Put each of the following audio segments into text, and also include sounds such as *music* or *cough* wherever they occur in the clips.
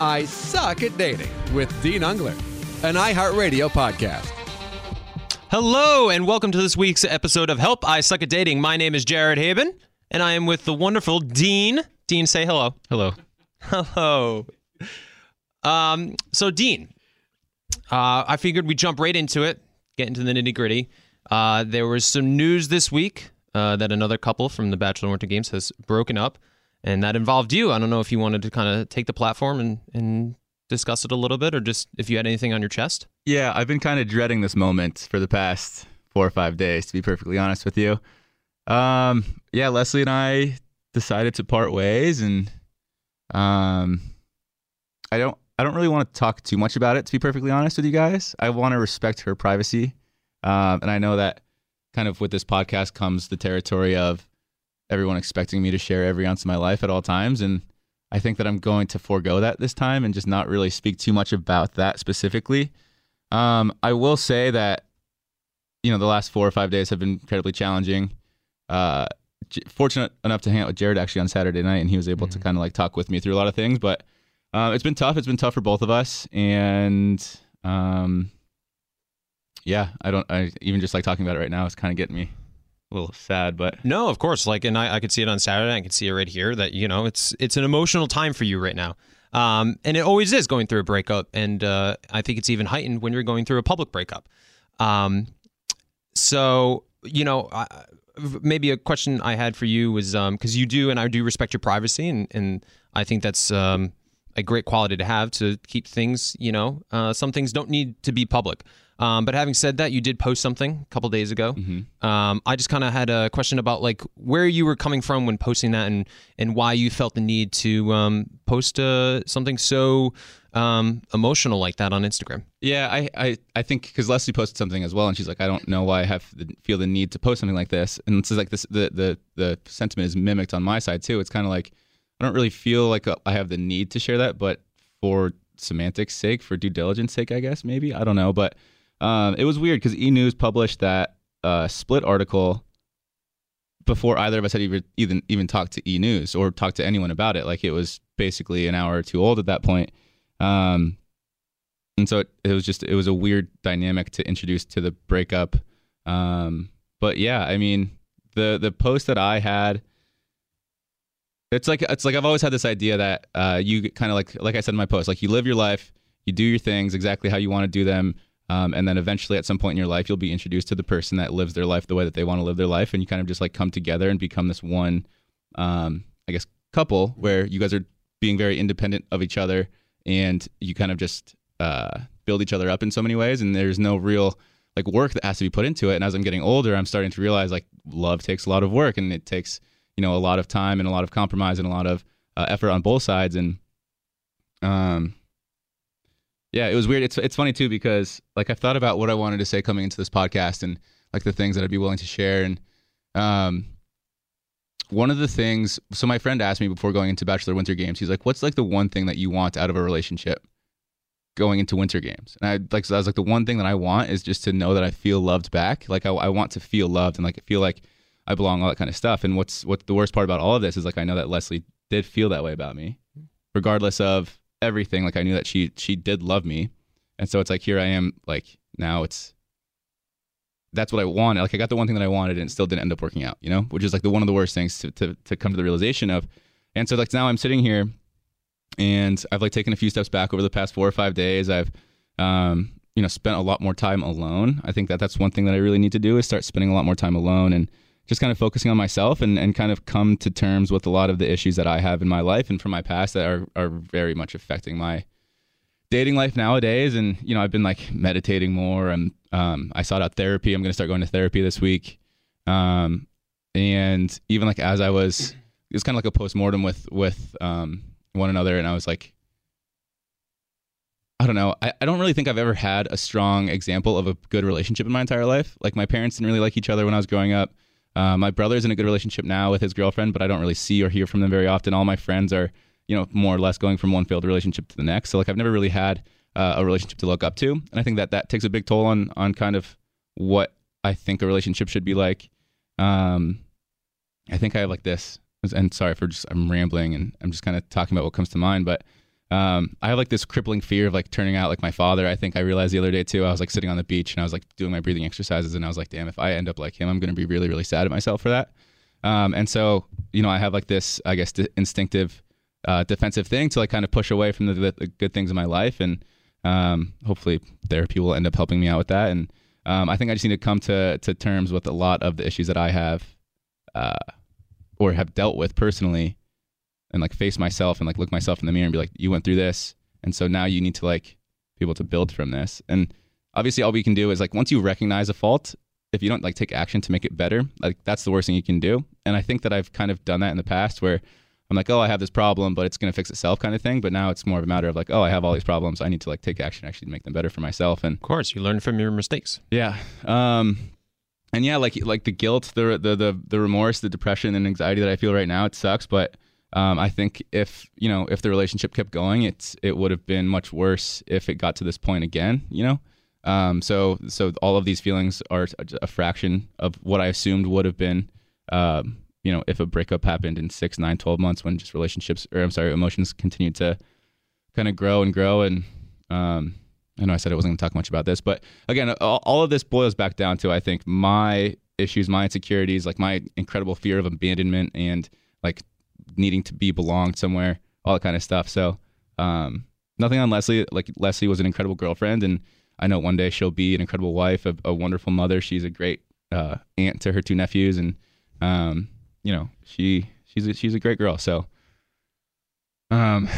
I Suck at Dating with Dean Unglert, an iHeartRadio podcast. Hello, and welcome to this week's episode of Help I Suck at Dating. My name is Jared Haibon, and I am with the wonderful Dean. Dean, say hello. Hello. Hello. Um, so, Dean, uh, I figured we'd jump right into it, get into the nitty gritty. Uh, there was some news this week uh, that another couple from the Bachelor Winter Games has broken up, and that involved you. I don't know if you wanted to kind of take the platform and, and discuss it a little bit, or just if you had anything on your chest. Yeah, I've been kind of dreading this moment for the past four or five days, to be perfectly honest with you. Um, yeah, Leslie and I decided to part ways, and um, I don't, I don't really want to talk too much about it. To be perfectly honest with you guys, I want to respect her privacy, um, and I know that kind of with this podcast comes the territory of everyone expecting me to share every ounce of my life at all times, and I think that I'm going to forego that this time and just not really speak too much about that specifically. Um, I will say that you know the last four or five days have been incredibly challenging. Uh, fortunate enough to hang out with Jared actually on Saturday night, and he was able to kind of like talk with me through a lot of things. But uh, it's been tough. It's been tough for both of us, and um, yeah, I don't. I even just like talking about it right now is kind of getting me a little sad. But No, of course. Like, and I, I could see it on Saturday. I could see it right here. That you know, it's it's an emotional time for you right now, um, and it always is going through a breakup. And uh, I think it's even heightened when you're going through a public breakup. Um, so you know, I, maybe a question I had for you was because you do, and I do respect your privacy, and and I think that's. Um, a great quality to have to keep things, you know, uh, some things don't need to be public. Um, but having said that, you did post something a couple days ago. Um, I just kind of had a question about like where you were coming from when posting that, and and why you felt the need to um, post uh, something so um, emotional like that on Instagram. Yeah, I, I, I think because Leslie posted something as well, and she's like, I don't know why I have the, feel the need to post something like this, and it's like this the the the sentiment is mimicked on my side too. It's kind of like I don't really feel like uh, I have the need to share that, but for semantics' sake, for due diligence sake, I guess maybe I don't know, but um, it was weird because E News published that uh, split article before either of us had even even even talked to E News or talked to anyone about it. Like it was basically an hour or two old at that point. Um, and so it, it was just it was a weird dynamic to introduce to the breakup um, but yeah i mean the the post that i had it's like it's like i've always had this idea that uh, you kind of like like i said in my post like you live your life you do your things exactly how you want to do them um, and then eventually at some point in your life you'll be introduced to the person that lives their life the way that they want to live their life and you kind of just like come together and become this one um, i guess couple where you guys are being very independent of each other and you kind of just uh, build each other up in so many ways and there's no real like work that has to be put into it and as i'm getting older i'm starting to realize like love takes a lot of work and it takes you know a lot of time and a lot of compromise and a lot of uh, effort on both sides. And um yeah it was weird. It's it's funny too because like i've thought about what i wanted to say coming into this podcast and like the things that i'd be willing to share. And um one of the things so my friend asked me before going into bachelor winter games he's like what's like the one thing that you want out of a relationship going into winter games? And i like so i was like the one thing that i want is just to know that i feel loved back. Like i, I want to feel loved and like feel like i belong all that kind of stuff and what's what the worst part about all of this is like i know that leslie did feel that way about me regardless of everything like i knew that she she did love me and so it's like here i am like now it's that's what I wanted. Like I got the one thing that I wanted and it still didn't end up working out, you know, which is like the one of the worst things to, to, to come to the realization of. And so like now I'm sitting here and I've like taken a few steps back over the past four or five days. I've, um, you know, spent a lot more time alone. I think that that's one thing that I really need to do is start spending a lot more time alone and just kind of focusing on myself and, and kind of come to terms with a lot of the issues that I have in my life and from my past that are, are very much affecting my dating life nowadays. And you know i've been like meditating more. And um, i sought out therapy. I'm going to start going to therapy this week. Um, and even like as i was it was kind of like a post-mortem with with um, one another. And i was like i don't know. I, I don't really think i've ever had a strong example of a good relationship in my entire life. Like my parents didn't really like each other when i was growing up uh, my brother's in a good relationship now with his girlfriend but i don't really see or hear from them very often all my friends are you know, more or less going from one failed relationship to the next. So like I've never really had uh, a relationship to look up to, and I think that that takes a big toll on on kind of what I think a relationship should be like. Um, I think I have like this, and sorry for just I'm rambling and I'm just kind of talking about what comes to mind, but um, I have like this crippling fear of like turning out like my father. I think I realized the other day too. I was like sitting on the beach and I was like doing my breathing exercises, and I was like, damn, if I end up like him, I'm gonna be really, really sad at myself for that. Um, and so, you know, I have like this, I guess, d- instinctive uh, defensive thing to like kind of push away from the, the, good things in my life, and um, hopefully therapy will end up helping me out with that. And um, I think I just need to come to to terms with a lot of the issues that I have, uh, or have dealt with personally, and like face myself and like look myself in the mirror and be like, you went through this, and so now you need to like be able to build from this. And obviously, all we can do is like once you recognize a fault, if you don't like take action to make it better, like that's the worst thing you can do. And I think that I've kind of done that in the past where I'm like, oh, I have this problem, but it's going to fix itself kind of thing. But now it's more of a matter of like, oh, I have all these problems. I need to like take action actually to make them better for myself. And Of course, you learn from your mistakes. yeah. Um, and yeah, like like the guilt, the the the the remorse, the depression and anxiety that I feel right now, it sucks. But um, I think if you know if the relationship kept going, it's it would have been much worse if it got to this point again. You know. Um, so so all of these feelings are a fraction of what I assumed would have been. Um, you know, if a breakup happened in six, nine, 12 months when just relationships or I'm sorry, emotions continued to kind of grow and grow and um, I know I said I wasn't going to talk much about this, but again, all, all of this boils back down to I think my issues, my insecurities, like my incredible fear of abandonment and like needing to be belonged somewhere, all that kind of stuff. So, um, nothing on Leslie. Like Leslie was an incredible girlfriend, and I know one day she'll be an incredible wife, a, a wonderful mother. She's a great uh, aunt to her two nephews, and um, you know she she's a, she's a great girl. So, um,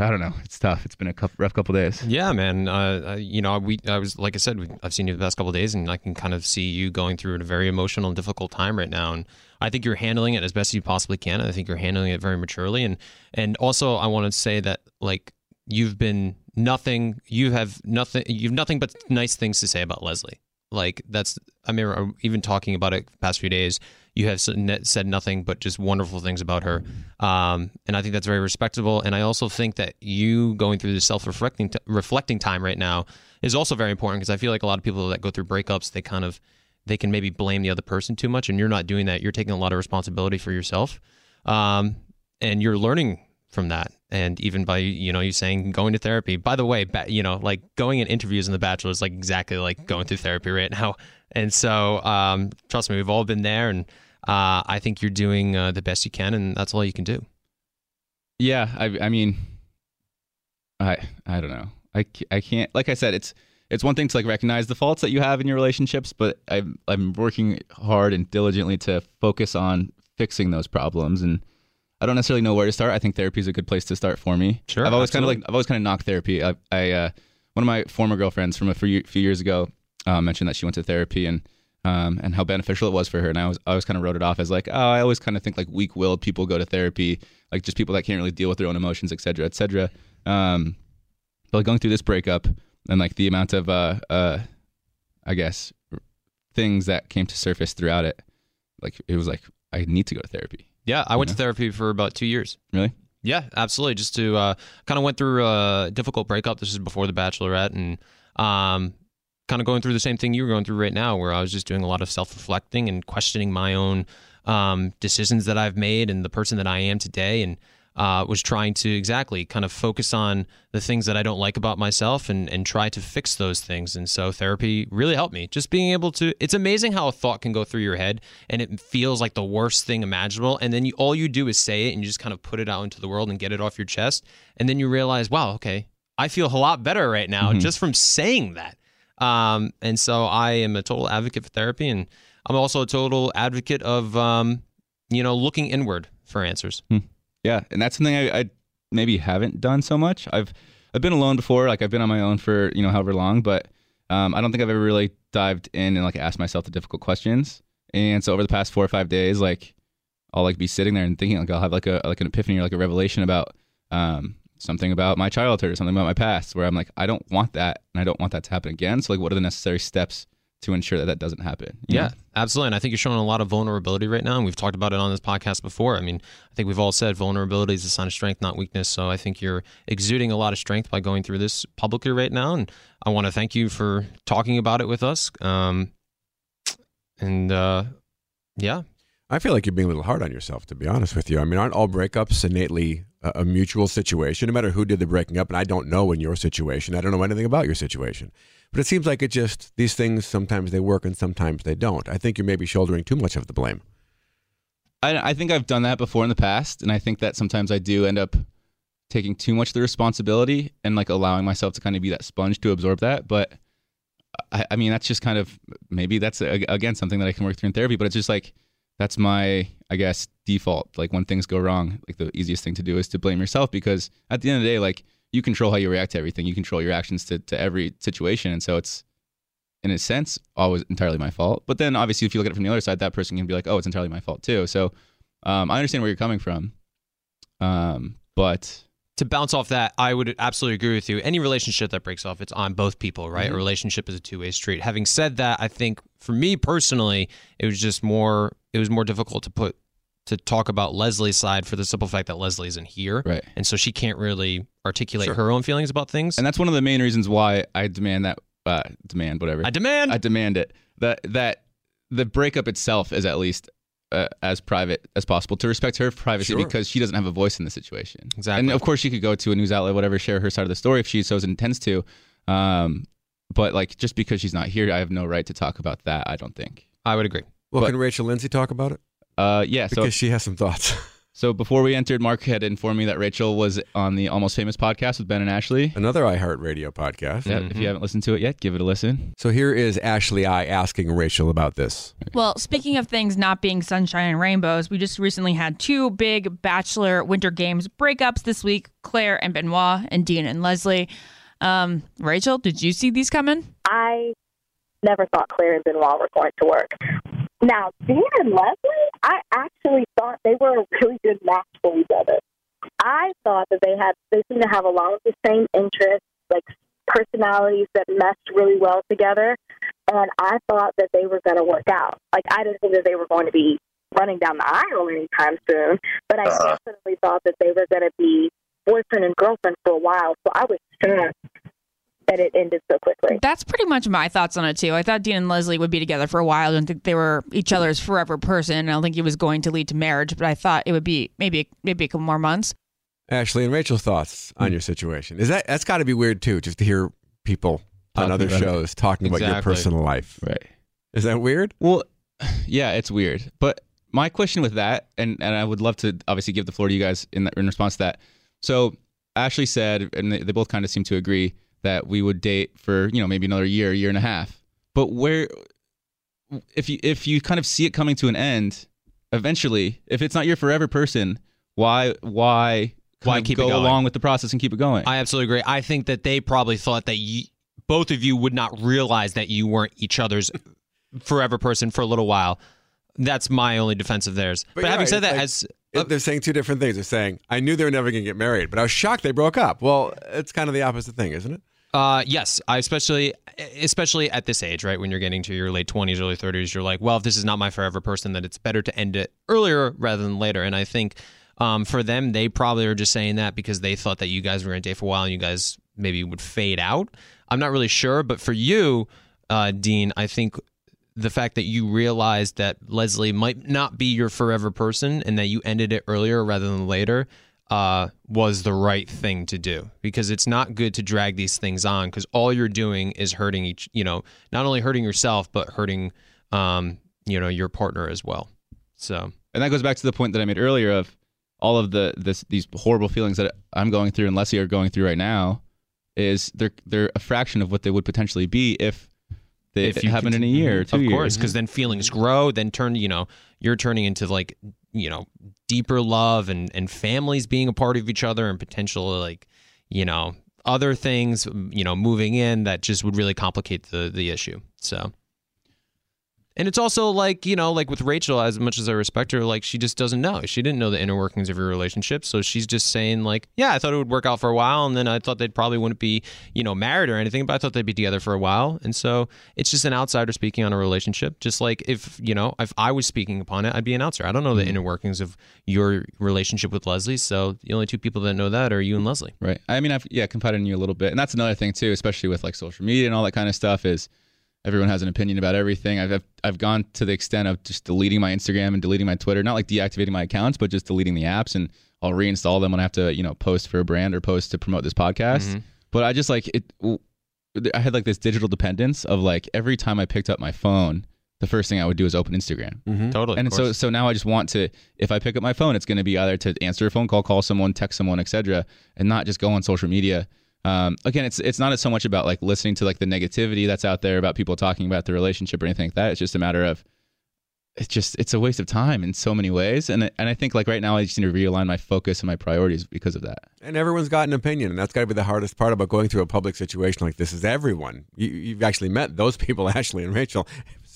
I don't know. It's tough. It's been a rough couple days. Yeah, man. Uh, uh, you know, we I was like I said, I've seen you the past couple days, and I can kind of see you going through a very emotional and difficult time right now. And I think you're handling it as best you possibly can. I think you're handling it very maturely. And and also, I want to say that like you've been nothing. You have nothing. You've nothing but nice things to say about Leslie. Like that's. I mean, even talking about it past few days, you have said nothing but just wonderful things about her, um, and I think that's very respectable. And I also think that you going through this self-reflecting t- reflecting time right now is also very important because I feel like a lot of people that go through breakups, they kind of they can maybe blame the other person too much, and you're not doing that. You're taking a lot of responsibility for yourself, um, and you're learning from that. And even by you know you saying going to therapy. By the way, you know like going in interviews in The Bachelor is like exactly like going through therapy right now. And so um, trust me, we've all been there, and uh, I think you're doing uh, the best you can, and that's all you can do. Yeah, I, I mean, I I don't know. I, I can't. Like I said, it's it's one thing to like recognize the faults that you have in your relationships, but I'm I'm working hard and diligently to focus on fixing those problems and I don't necessarily know where to start. I think therapy is a good place to start for me. Sure. I've always absolutely. kind of like I've always kind of knocked therapy. I, I uh, one of my former girlfriends from a few, few years ago uh, mentioned that she went to therapy and um, and how beneficial it was for her. And I was I always kind of wrote it off as like oh I always kind of think like weak willed people go to therapy like just people that can't really deal with their own emotions et cetera et cetera. Um, but like going through this breakup and like the amount of uh uh I guess things that came to surface throughout it, like it was like I need to go to therapy. Yeah, I went to therapy for about two years. Really? Yeah, absolutely. Just to uh, kind of went through a difficult breakup. This is before the Bachelorette, and um, kind of going through the same thing you were going through right now, where I was just doing a lot of self reflecting and questioning my own um, decisions that I've made and the person that I am today, and uh, was trying to exactly kind of focus on the things that I don't like about myself and, and try to fix those things. And so therapy really helped me. Just being able to, it's amazing how a thought can go through your head and it feels like the worst thing imaginable. And then you, all you do is say it and you just kind of put it out into the world and get it off your chest. And then you realize, wow, okay, I feel a lot better right now mm-hmm. just from saying that. Um, and so I am a total advocate for therapy. And I'm also a total advocate of, um, you know, looking inward for answers. Hmm. Yeah, and that's something I, I, maybe haven't done so much. I've I've been alone before, like I've been on my own for you know however long, but um, I don't think I've ever really dived in and like asked myself the difficult questions. And so over the past four or five days, like I'll like be sitting there and thinking like I'll have like a like an epiphany or like a revelation about um, something about my childhood or something about my past, where I'm like I don't want that and I don't want that to happen again. So like, what are the necessary steps to ensure that that doesn't happen. Yeah, know? absolutely. And I think you're showing a lot of vulnerability right now. And we've talked about it on this podcast before. I mean, I think we've all said vulnerability is a sign of strength, not weakness. So I think you're exuding a lot of strength by going through this publicly right now. And I want to thank you for talking about it with us. Um, and uh, yeah. I feel like you're being a little hard on yourself, to be honest with you. I mean, aren't all breakups innately a, mutual situation, no matter who did the breaking up? And I don't know in your situation. I don't know anything about your situation. But it seems like it just, these things, sometimes they work and sometimes they don't. I think you're maybe shouldering too much of the blame. I, I think I've done that before in the past, and I think that sometimes I do end up taking too much of the responsibility and like allowing myself to kind of be that sponge to absorb that. But I, I mean, that's just kind of maybe that's a, again something that I can work through in therapy. But it's just like that's my I guess default. Like when things go wrong, like the easiest thing to do is to blame yourself because at the end of the day, like you control how you react to everything. You control your actions to to every situation, and so it's in a sense always entirely my fault. But then obviously, if you look at it from the other side, that person can be like, oh, it's entirely my fault too. So um, I understand where you're coming from, um, but to bounce off that, I would absolutely agree with you. Any relationship that breaks off, it's on both people, right? Mhm. A relationship is a two way street. Having said that, I think for me personally, it was just more it was more difficult to put to talk about Leslie's side for the simple fact that Leslie isn't here. right. And so she can't really articulate Sure. her own feelings about things. And that's one of the main reasons why I demand that uh, demand whatever I demand I demand it that that the breakup itself is at least uh, as private as possible to respect her privacy Sure. because she doesn't have a voice in the situation. Exactly. And of course, she could go to a news outlet, whatever, share her side of the story if she so intends to. Um, but like, just because she's not here, I have no right to talk about that. I don't think. I would agree. Well, But- can Rachel Lindsay talk about it? Uh, yeah. So Because she has some thoughts. *laughs* so before we entered, Mark had informed me that Rachel was on the Almost Famous podcast with Ben and Ashley. Another iHeartRadio podcast. Yeah, if you haven't listened to it yet, give it a listen. So here is Ashley I asking Rachel about this. Well, speaking of things not being sunshine and rainbows, we just recently had two big Bachelor Winter Games breakups this week Claire and Benoit, and Dean and Leslie. Um, Rachel, did you see these coming? I never thought Claire and Benoit were going to work. Now, Dean and Leslie, I actually thought they were a really good match for each other. I thought that they had they seemed to have a lot of the same interests, like personalities that meshed really well together, and I thought that they were going to work out. Like I didn't think that they were going to be running down the aisle anytime soon, but I definitely thought that they were going to be boyfriend and girlfriend for a while. So I was shocked that it ended so quickly. That's pretty much my thoughts on it too. I thought Dean and Leslie would be together for a while. I didn't think they were each other's forever person. I don't think it was going to lead to marriage, but I thought it would be maybe maybe a couple more months. Ashley and Rachel's thoughts on your situation. Is that that's got to be weird too, just to hear people on other about it. shows talking about your Exactly. personal life. Right. Is that weird? Well, *sighs* yeah, it's weird. But my question with that, and, and I would love to obviously give the floor to you guys in, in response to that. So Ashley said, and they, they both kind of seem to agree that we would date for you know maybe another year, year and a half. But where, if you if you kind of see it coming to an end, eventually, if it's not your forever person, why why Why of keep it go going? along with the process and keep it going? I absolutely agree. I think that they probably thought that you, both of you would not realize that you weren't each other's forever person for a little while. That's my only defense of theirs. But, you're having right, said that, it's as It- They're saying two different things. They're saying, I knew they were never going to get married, but I was shocked they broke up. Well, it's kind of the opposite thing, isn't it? Uh, yes, I especially especially at this age, right when you're getting to your late 20s, early 30s, you're like, well, if this is not my forever person, then it's better to end it earlier rather than later. And I think um, for them, they probably are just saying that because they thought that you guys were going to date for a while and you guys maybe would fade out. I'm not really sure, but for you, uh, Dean, I think the fact that you realized that Leslie might not be your forever person and that you ended it earlier rather than later uh, was the right thing to do because it's not good to drag these things on because all you're doing is hurting each, you know, not only hurting yourself but hurting, um, you know, your partner as well. So and that goes back to the point that I made earlier of all of the this these horrible feelings that I'm going through and Leslie are going through right now is they're they're a fraction of what they would potentially be if they if it you happened in a year mm-hmm. two of years. course, because then mm-hmm. feelings grow, then turn, you know, you're turning into like, you know, deeper love and and families being a part of each other and potential like, you know, other things, you know, moving in that just would really complicate the the issue. So. And it's also like, you know, like with Rachel, as much as I respect her, like she just doesn't know. She didn't know the inner workings of your relationship. So she's just saying, like, yeah, I thought it would work out for a while. And then I thought they probably wouldn't be, you know, married or anything, but I thought they'd be together for a while. And so it's just an outsider speaking on a relationship. Just like if, you know, if I was speaking upon it, I'd be an outsider. I don't know the mm-hmm. inner workings of your relationship with Leslie. So the only two people that know that are you and Leslie. Right. I mean, I've yeah confided in you a little bit, and that's another thing too, especially with like social media and all that kind of stuff. Is everyone has an opinion about everything. I've, I've I've gone to the extent of just deleting my Instagram and deleting my Twitter, not like deactivating my accounts, but just deleting the apps and I'll reinstall them when I have to, you know, post for a brand or post to promote this podcast. Mm-hmm. But I just like it. I had like this digital dependence of like every time I picked up my phone, the first thing I would do is open Instagram. Totally. And so so now I just want to if I pick up my phone, it's going to be either to answer a phone call, call someone, text someone, etc., and not just go on social media. Um, again, it's it's not so much about like listening to like the negativity that's out there about people talking about the relationship or anything like that. It's just a matter of it's just it's a waste of time in so many ways, and and I think like right now I just need to realign my focus and my priorities because of that. And everyone's got an opinion, and that's got to be the hardest part about going through a public situation like this. Is everyone you, you've actually met those people, *laughs* Ashley and Rachel.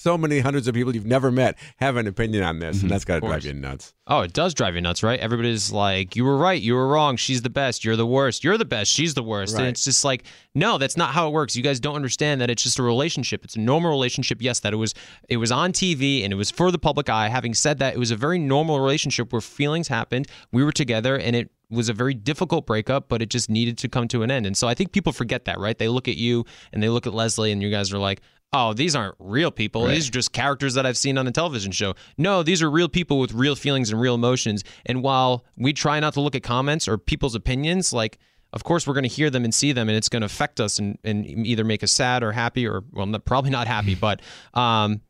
So many hundreds of people you've never met have an opinion on this, and mm-hmm. that's got to drive you nuts. Oh, it does drive you nuts, right? Everybody's like, you were right, you were wrong, she's the best, you're the worst, you're the best, she's the worst. And it's just like, no, that's not how it works. You guys don't understand that it's just a relationship. It's a normal relationship. Yes, that it was it was on TV and it was for the public eye. Having said that, it was a very normal relationship where feelings happened. We were together and it was a very difficult breakup, but it just needed to come to an end. And so I think people forget that, right? They look at you and they look at Leslie and you guys are like, oh, these aren't real people. These are just characters that I've seen on a television show. No, these are real people with real feelings and real emotions. And while we try not to look at comments or people's opinions, like, of course, we're going to hear them and see them, and it's going to affect us and, and either make us sad or happy, or, well, not, probably not happy, but *laughs* um,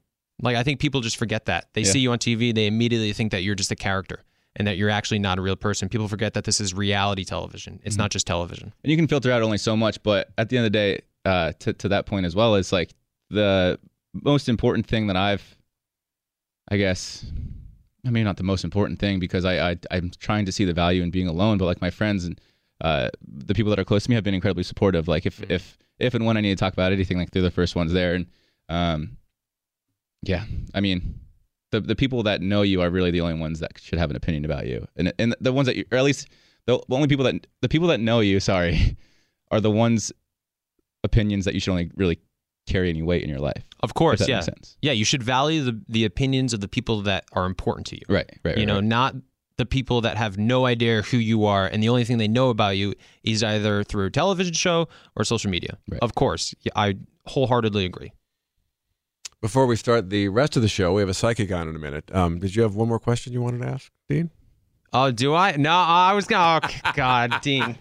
like, I think people just forget that. They see you on TV, they immediately think that you're just a character. And that you're actually not a real person. People forget that this is reality television. It's not just television. and you can filter out only so much but at the end of the day uh, to, to that point as well is like the most important thing that i've i guess i mean not the most important thing because I, I i'm trying to see the value in being alone but like my friends and uh, the people that are close to me have been incredibly supportive. Like if if if and when i need to talk about anything like they're the first ones there. And um yeah i mean the, the people that know you are really the only ones that should have an opinion about you. And and the ones that you or at least the only people that the people that know you sorry *laughs* are the ones opinions that you should only really carry any weight in your life. Of course, that yeah. makes sense. Yeah, you should value the, the opinions of the people that are important to you. Right, right. you know, right. not the people that have no idea who you are and the only thing they know about you is either through a television show or social media. Right. Of course, I wholeheartedly agree. Before we start the rest of the show, we have a psychic on in a minute. Um, did you have one more question you wanted to ask, Dean? Oh, do I? No, I was gonna. Oh, *laughs* God, Dean.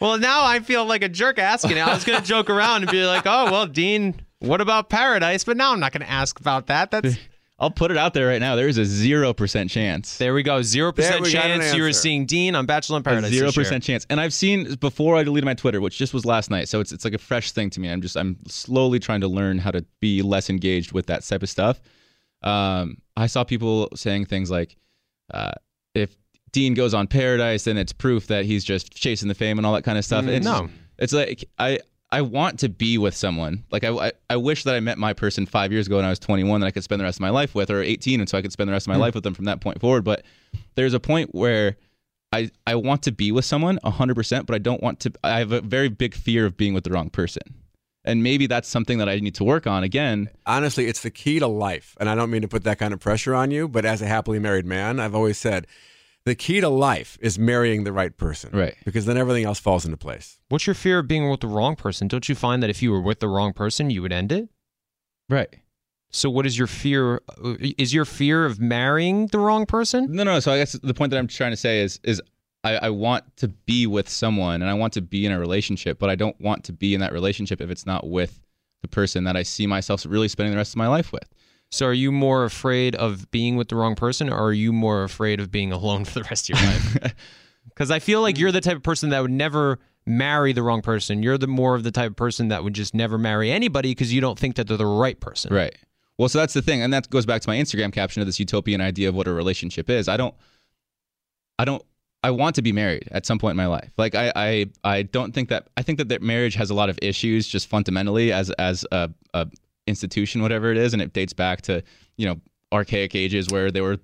Well, now I feel like a jerk asking it. I was gonna *laughs* joke around and be like, "Oh, well, Dean, what about Paradise?" But now I'm not gonna ask about that. That's *laughs* I'll put it out there right now. There is a zero percent chance. there we go. Zero percent we got an chance you were answer. seeing Dean on Bachelor in A Paradise. zero this year. percent chance. And I've seen before I deleted my Twitter, which just was last night. So it's it's like a fresh thing to me. I'm just I'm slowly trying to learn how to be less engaged with that type of stuff. Um, I saw people saying things like, uh, if Dean goes on Paradise, and it's proof that he's just chasing the fame and all that kind of stuff. Mm-hmm. It's, no. it's like I I want to be with someone. Like I, I I wish that I met my person five years ago when I was 21 that I could spend the rest of my life with, or 18, and so I could spend the rest of my mm. life with them from that point forward. But there's a point where I I want to be with someone 100%, but I don't want to. I have a very big fear of being with the wrong person, and maybe that's something that I need to work on again. Honestly, it's the key to life. And I don't mean to put that kind of pressure on you, but as a happily married man, I've always said the key to life is marrying the right person. Right. Because then everything else falls into place. What's your fear of being with the wrong person? Don't you find that if you were with the wrong person, you would end it? Right. So, what is your fear? Uh, is your fear of marrying the wrong person? No, no. So I guess the point that I'm trying to say is is I, I want to be with someone and I want to be in a relationship, but I don't want to be in that relationship if it's not with the person that I see myself really spending the rest of my life with. So, are you more afraid of being with the wrong person, or are you more afraid of being alone *laughs* for the rest of your life? *laughs* Because I feel like you're the type of person that would never marry the wrong person. You're the more of the type of person that would just never marry anybody because you don't think that they're the right person. Right. Well, so that's the thing, and that goes back to my Instagram caption of this utopian idea of what a relationship is. I don't, I don't, I want to be married at some point in my life. Like I, I, I don't think that I think that that marriage has a lot of issues just fundamentally as as a, a institution, whatever it is, and it dates back to you know archaic ages where they were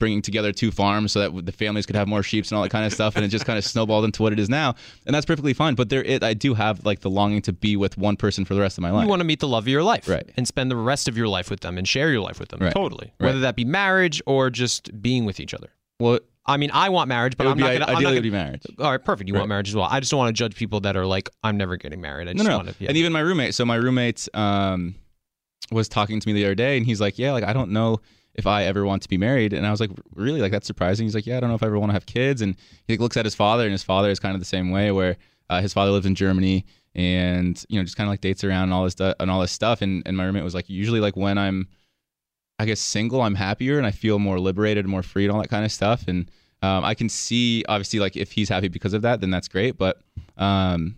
bringing together two farms so that the families could have more sheep and all that kind of stuff, and it just kind of *laughs* snowballed into what it is now, and that's perfectly fine. But there, it, I do have like the longing to be with one person for the rest of my life. You want to meet the love of your life, Right. And spend the rest of your life with them and share your life with them, Right. totally. Right. Whether that be marriage or just being with each other. Well, I mean, I want marriage, but I'm not. Ideally not it would gonna be marriage. all right, perfect. You want marriage as well. I just don't want to judge people that are like, I'm never getting married. I No, just no. want to. Yeah. And even my roommate. So my roommate um, was talking to me the other day, and he's like, "Yeah, like I don't know if I ever want to be married." And I was like, "Really? Like that's surprising." He's like, "Yeah, I don't know if I ever want to have kids." And he looks at his father, and his father is kind of the same way, where uh, his father lives in Germany, and you know, just kind of like dates around and all this and all this stuff. And and my roommate was like, usually like when I'm, I guess single, I'm happier and I feel more liberated, more free, and all that kind of stuff. And um, I can see obviously like if he's happy because of that, then that's great. But um,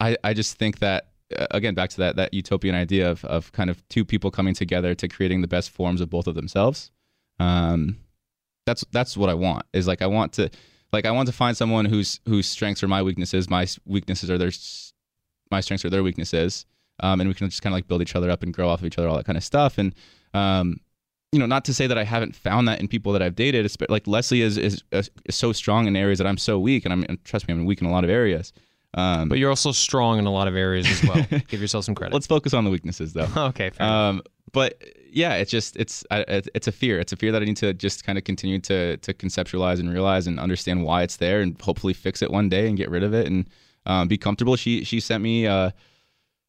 I I just think that again back to that that utopian idea of of kind of two people coming together to creating the best forms of both of themselves. Um, that's that's what I want. Is like I want to like I want to find someone whose whose strengths are my weaknesses, my weaknesses are their my strengths are their weaknesses, um, and we can just kind of like build each other up and grow off of each other, all that kind of stuff. And um, you know, not to say that I haven't found that in people that I've dated. espe- Like Leslie is is, is so strong in areas that I'm so weak, and I'm trust me, I'm weak in a lot of areas. Um, but you're also strong in a lot of areas as well. *laughs* Give yourself some credit. let's focus on the weaknesses though. *laughs* okay. Fair. Um, but yeah, it's just it's it's a fear. It's a fear that I need to just kind of continue to to conceptualize and realize and understand why it's there, and hopefully fix it one day and get rid of it and um, be comfortable. She she sent me uh,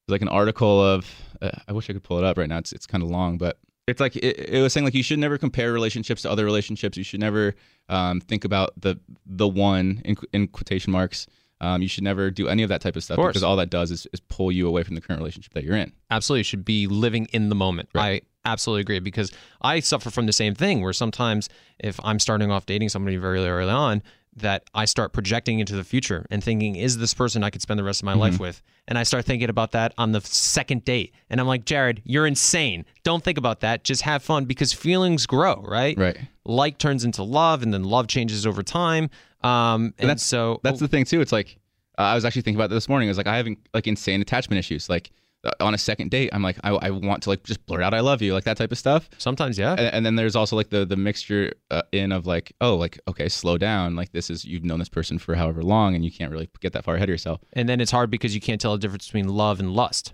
like an article of uh, I wish I could pull it up right now. It's it's kind of long, but it's like it, it was saying like you should never compare relationships to other relationships. You should never um, think about the the one in, in quotation marks. Um, you should never do any of that type of stuff course. because all that does is, is pull you away from the current relationship that you're in. absolutely you should be living in the moment. Right. I absolutely agree because I suffer from the same thing where sometimes if I'm starting off dating somebody very early on, that I start projecting into the future and thinking, is this person I could spend the rest of my life with? And I start thinking about that on the second date. And I'm like, Jared, you're insane. Don't think about that. Just have fun because feelings grow, right? Right. Like turns into love and then love changes over time. Um, and, that's- so That's the thing too. It's like uh, I was actually thinking about this morning. It was like I have like insane attachment issues. Like uh, on a second date, I'm like I, I want to like just blurt out I love you, like that type of stuff. sometimes, yeah. And, and then there's also like the the mixture uh, in of like oh like okay slow down like this is you've known this person for however long and you can't really get that far ahead of yourself. and then it's hard because you can't tell the difference between love and lust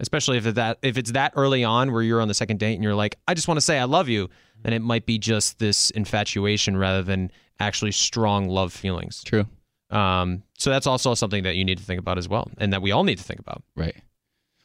especially if it that if it's that early on where you're on the second date and you're like i just want to say i love you then it might be just this infatuation rather than actually strong love feelings True. um, so that's also something that you need to think about as well and that we all need to think about Right.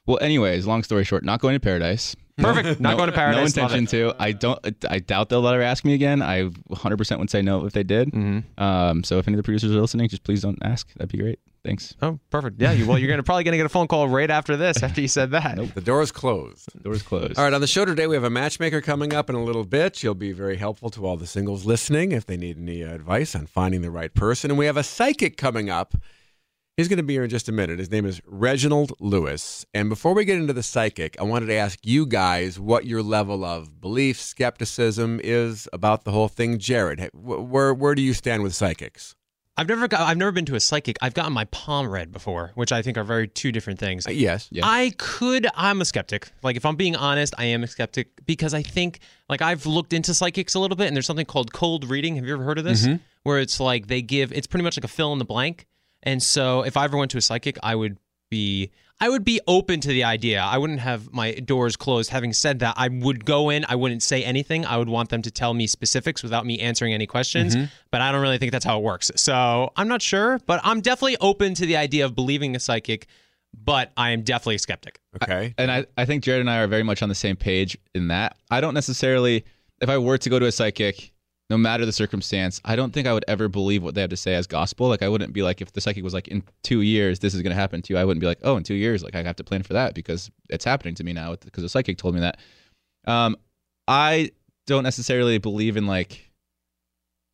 Well, anyways, long story short, not going to paradise. perfect not no, going to paradise No intention to. I don't. I doubt they'll ever ask me again. I 100% would say no if they did. Mhm. Um, so if any of the producers are listening, just please don't ask. That'd be great. Thanks. oh perfect yeah you, well you're gonna probably gonna get a phone call right after this *laughs* after you said that The door's closed. The Doors closed. All right, on the show today, we have a matchmaker coming up in a little bit. She'll be very helpful to all the singles listening if they need any uh, advice on finding the right person. And we have a psychic coming up. He's going to be here in just a minute. His name is Reginald Lewis. And before we get into the psychic, I wanted to ask you guys what your level of belief, skepticism is about the whole thing. Jared, where where do you stand with psychics? I've never got i've never been to a psychic i've gotten my palm read before which i think are very two different things Uh, yes. I could. I'm a skeptic. Like, if I'm being honest, I am a skeptic because I think, like, I've looked into psychics a little bit, and there's something called cold reading. Have you ever heard of this? Where it's like they give. It's pretty much like a fill in the blank. And so, if I ever went to a psychic, I would be. I would be open to the idea. I wouldn't have my doors closed. Having said that, I would go in. I wouldn't say anything. I would want them to tell me specifics without me answering any questions. Mm-hmm. But I don't really think that's how it works. So I'm not sure. But I'm definitely open to the idea of believing a psychic. But I am definitely a skeptic. Okay. and I, I think Jared and I are very much on the same page in that. I don't necessarily, if I were to go to a psychic, no matter the circumstance, I don't think I would ever believe what they have to say as gospel. Like, I wouldn't be like, if the psychic was like, in two years, this is going to happen to you, I wouldn't be like, oh, in two years, like, I have to plan for that because it's happening to me now because the psychic told me that. Um, I don't necessarily believe in like,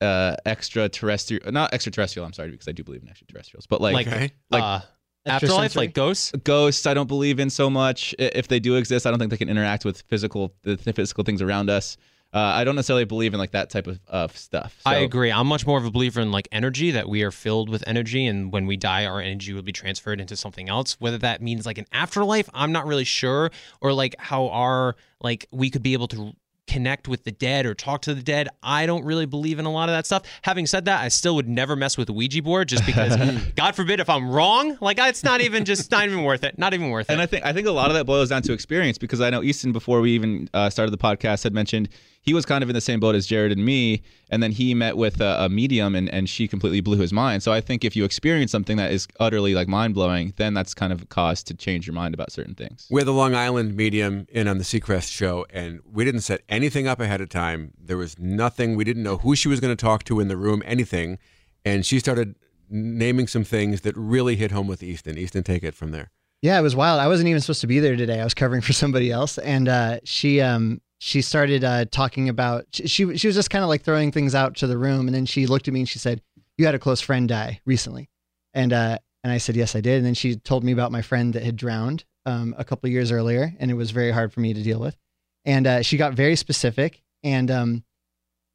uh, extraterrestrial, not extraterrestrial. I'm sorry, because I do believe in extraterrestrials, but like, Like, Okay. like uh, afterlife, Extrasensory? like ghosts. ghosts i don't believe in so much if they do exist i don't think they can interact with physical the physical things around us uh, i don't necessarily believe in like that type of, of stuff I agree. I'm much more of a believer in like energy that we are filled with energy, and when we die, our energy will be transferred into something else. Whether that means like an afterlife, I'm not really sure, or like how our like we could be able to connect with the dead or talk to the dead. I don't really believe in a lot of that stuff. Having said that, I still would never mess with a Ouija board just because, *laughs* God forbid, if I'm wrong, like it's not even just not even worth it. Not even worth it. and I think I think a lot of that boils down to experience because I know Easton before we even uh, started the podcast had mentioned he was kind of in the same boat as Jared and me, and then he met with a, a medium, and and she completely blew his mind. So I think if you experience something that is utterly like mind blowing, then that's kind of a cause to change your mind about certain things. We're the Long Island medium in on the Seacrest show, and we didn't set anything up ahead of time. There was nothing. We didn't know who she was going to talk to in the room, anything. And she started naming some things that really hit home with Easton. Easton, take it from there. Yeah, it was wild. I wasn't even supposed to be there today. I was covering for somebody else, and uh, she um, she started uh, talking about she she was just kind of like throwing things out to the room, and then she looked at me and she said, "You had a close friend die recently," and uh, and I said, "Yes, I did." And then she told me about my friend that had drowned um, a couple of years earlier, and it was very hard for me to deal with. And uh, she got very specific, and um,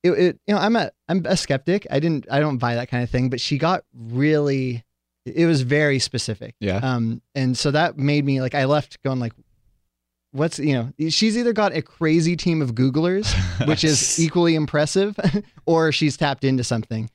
it, it you know I'm a I'm a skeptic. I didn't I don't buy that kind of thing, but she got really it was very specific. Yeah. Um, and so that made me like I left going like, what's you know she's either got a crazy team of Googlers, *laughs* which is equally impressive, *laughs* or she's tapped into something.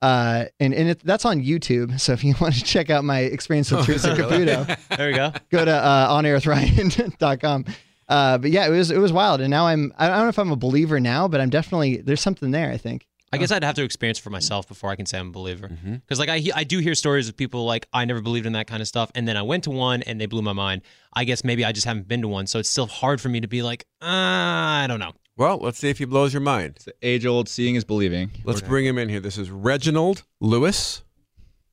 Uh, and and it, that's on YouTube. So if you want to check out my experience with Teresa Caputo, *laughs* There we go. go to uh, onairwithryan.com. Uh, but yeah, it was it was wild, and now I'm I don't know if I'm a believer now, but I'm definitely there's something there. I think. I guess I'd have to experience it for myself before I can say I'm a believer. Because like I I do hear stories of people like I never believed in that kind of stuff, and then I went to one and they blew my mind. I guess maybe I just haven't been to one, so it's still hard for me to be like, uh, I don't know. Well, let's see if he blows your mind. It's age old, seeing is believing. Let's bring him in here. This is Reginald Lewis,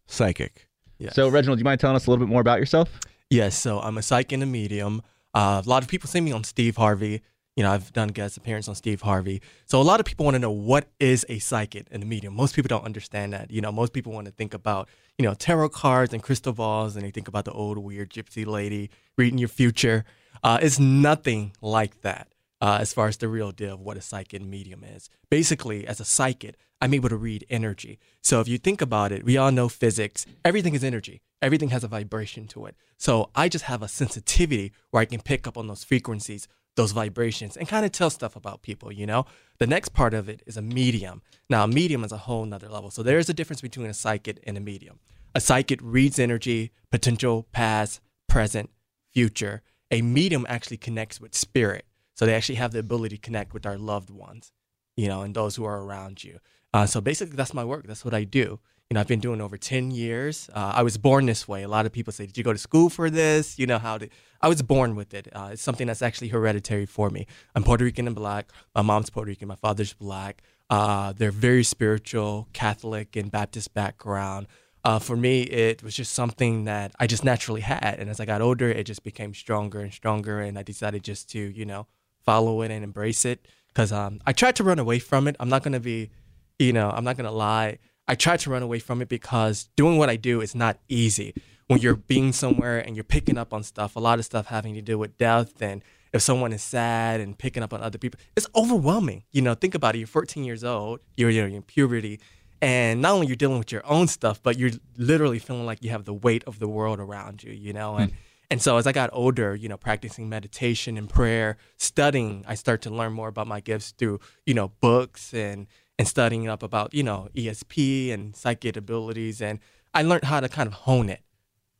psychic. So Reginald, do you mind telling us a little bit more about yourself? Yes, so I'm a psychic and a medium. Uh, a lot of people see me on Steve Harvey. You know, I've done guest appearance on Steve Harvey. So a lot of people want to know what is a psychic and a medium. Most people don't understand that. You know, most people want to think about, you know, tarot cards and crystal balls, and they think about the old weird gypsy lady reading your future. Uh, it's nothing like that uh, as far as the real deal of what a psychic medium is. Basically, as a psychic, I'm able to read energy. So if you think about it, we all know physics. Everything is energy. Everything has a vibration to it. So I just have a sensitivity where I can pick up on those frequencies, those vibrations, and kind of tell stuff about people, you know? The next part of it is a medium. Now, a medium is a whole nother level. So there is a difference between a psychic and a medium. A psychic reads energy, potential, past, present, future. A medium actually connects with spirit. So they actually have the ability to connect with our loved ones, you know, and those who are around you. Uh, so basically, that's my work. That's what I do. You know, I've been doing over 10 years. Uh, I was born this way. A lot of people say, Did you go to school for this? You know, how did I was born with it. Uh, it's something that's actually hereditary for me. I'm Puerto Rican and black. My mom's Puerto Rican. My father's black. Uh, they're very spiritual, Catholic, and Baptist background. Uh, for me, it was just something that I just naturally had. And as I got older, it just became stronger and stronger. And I decided just to, you know, follow it and embrace it. Because um, I tried to run away from it. I'm not going to be, you know, I'm not going to lie. I tried to run away from it because doing what I do is not easy. When you're being somewhere and you're picking up on stuff, a lot of stuff having to do with death and if someone is sad and picking up on other people, it's overwhelming. You know, think about it. You're 14 years old, you're, you're in puberty, and not only you're dealing with your own stuff, but you're literally feeling like you have the weight of the world around you, you know? And hmm. and so as I got older, you know, practicing meditation and prayer, studying, I start to learn more about my gifts through, you know, books and and studying up about, you know, ESP and psychic abilities and I learned how to kind of hone it.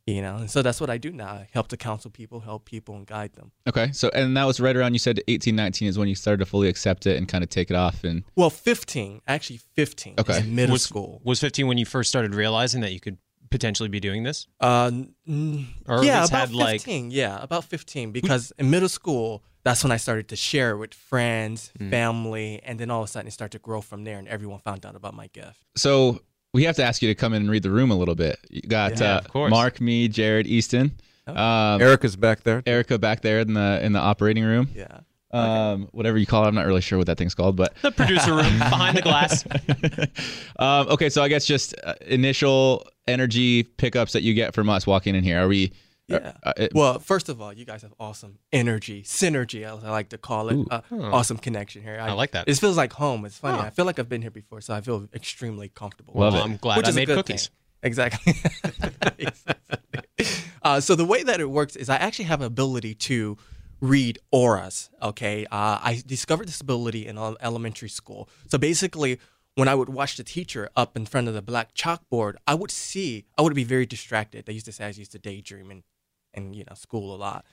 You know, and so that's what I do now. I help to counsel people, help people and guide them. Okay. So and that was right around you said 18, 19 is when you started to fully accept it and kind of take it off and Well, 15, actually 15 Okay. is middle was, school. Was 15 when you first started realizing that you could potentially be doing this? Uh, mm, Or yeah, about had, like- 15. yeah, about 15. Because in middle school, that's when I started to share it with friends, Hmm. family, and then all of a sudden it started to grow from there, and everyone found out about my gift. so we have to ask you to come in and read the room a little bit. You got Yeah, uh, of. Mark, me, Jared, Easton, um, Erica's back there. Erica back there in the in the operating room. Yeah. Um, whatever you call it, I'm not really sure what that thing's called, but The producer room *laughs* behind the glass. *laughs* um, okay. So I guess just uh, initial energy pickups that you get from us walking in here. Are we? Yeah. Uh, it- Well, first of all, you guys have awesome energy, synergy, as I like to call it. Ooh. Uh, Awesome connection here. I like that. It feels like home. It's funny. Huh. I feel like I've been here before, so I feel extremely comfortable. Love Well, it. I'm glad Which I is a made good cookies. thing. Exactly. Exactly. *laughs* uh, so the way that it works is I actually have ability to read auras. Okay, uh, I discovered this ability in elementary school. So basically, when I would watch the teacher up in front of the black chalkboard, I would see. I would be very distracted. They used to say I used to daydream and and you know school a lot.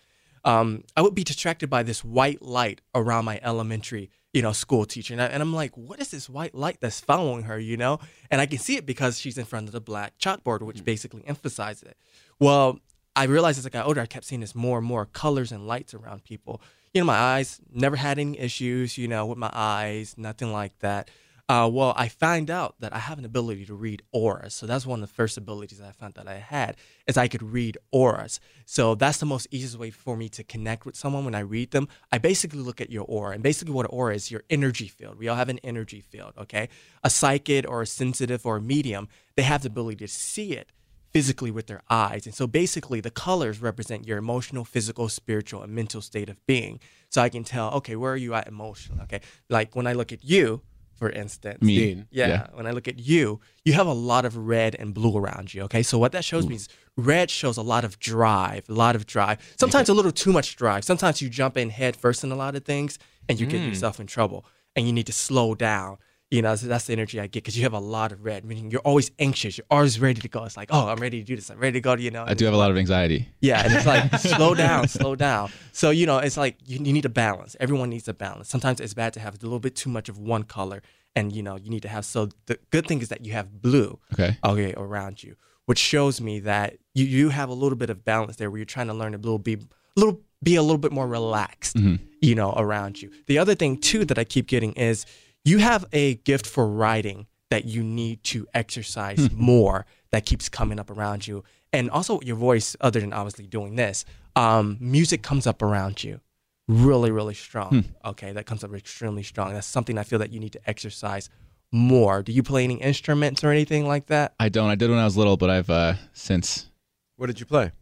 Um, I would be distracted by this white light around my elementary you know, school teacher. And, I, and I'm like, what is this white light that's following her, you know? And I can see it because she's in front of the black chalkboard, which basically emphasizes it. Well, I realized as I got older, I kept seeing this more and more colors and lights around people. You know, my eyes never had any issues, you know, with my eyes, nothing like that. Uh, well, I find out that I have an ability to read auras. So that's one of the first abilities I found that I had is I could read auras. So that's the most easiest way for me to connect with someone when I read them. I basically look at your aura, and basically what aura is your energy field. We all have an energy field, okay? A psychic or a sensitive or a medium, they have the ability to see it physically with their eyes. And so basically, the colors represent your emotional, physical, spiritual, and mental state of being. So I can tell, okay, where are you at emotionally? Okay. Like when I look at you, for instance. Me. Dean. Yeah, Yeah. When I look at you, you have a lot of red and blue around you. Okay. So what that shows me is red shows a lot of drive, a lot of drive. Sometimes a little too much drive. Sometimes you jump in head first in a lot of things and you get mm. yourself in trouble and you need to slow down. You know, that's the energy I get because you have a lot of red, meaning you're always anxious. You're always ready to go. It's like, oh, I'm ready to do this. I'm ready to go. You know, I do have a lot of anxiety. yeah, and it's like *laughs* slow down, slow down. So you know, it's like you, you need a balance. Everyone needs a balance. Sometimes it's bad to have a little bit too much of one color, and you know you need to have. So the good thing is that you have blue, Okay. okay, around you, which shows me that you you have a little bit of balance there, where you're trying to learn a little be little be a little bit more relaxed, mm-hmm. you know, around you. The other thing too that I keep getting is you have a gift for writing that you need to exercise more that keeps coming up around you and also your voice other than obviously doing this um, music comes up around you really really strong okay that comes up extremely strong that's something i feel that you need to exercise more do you play any instruments or anything like that I don't. I did when I was little, but I've uh, since What did you play?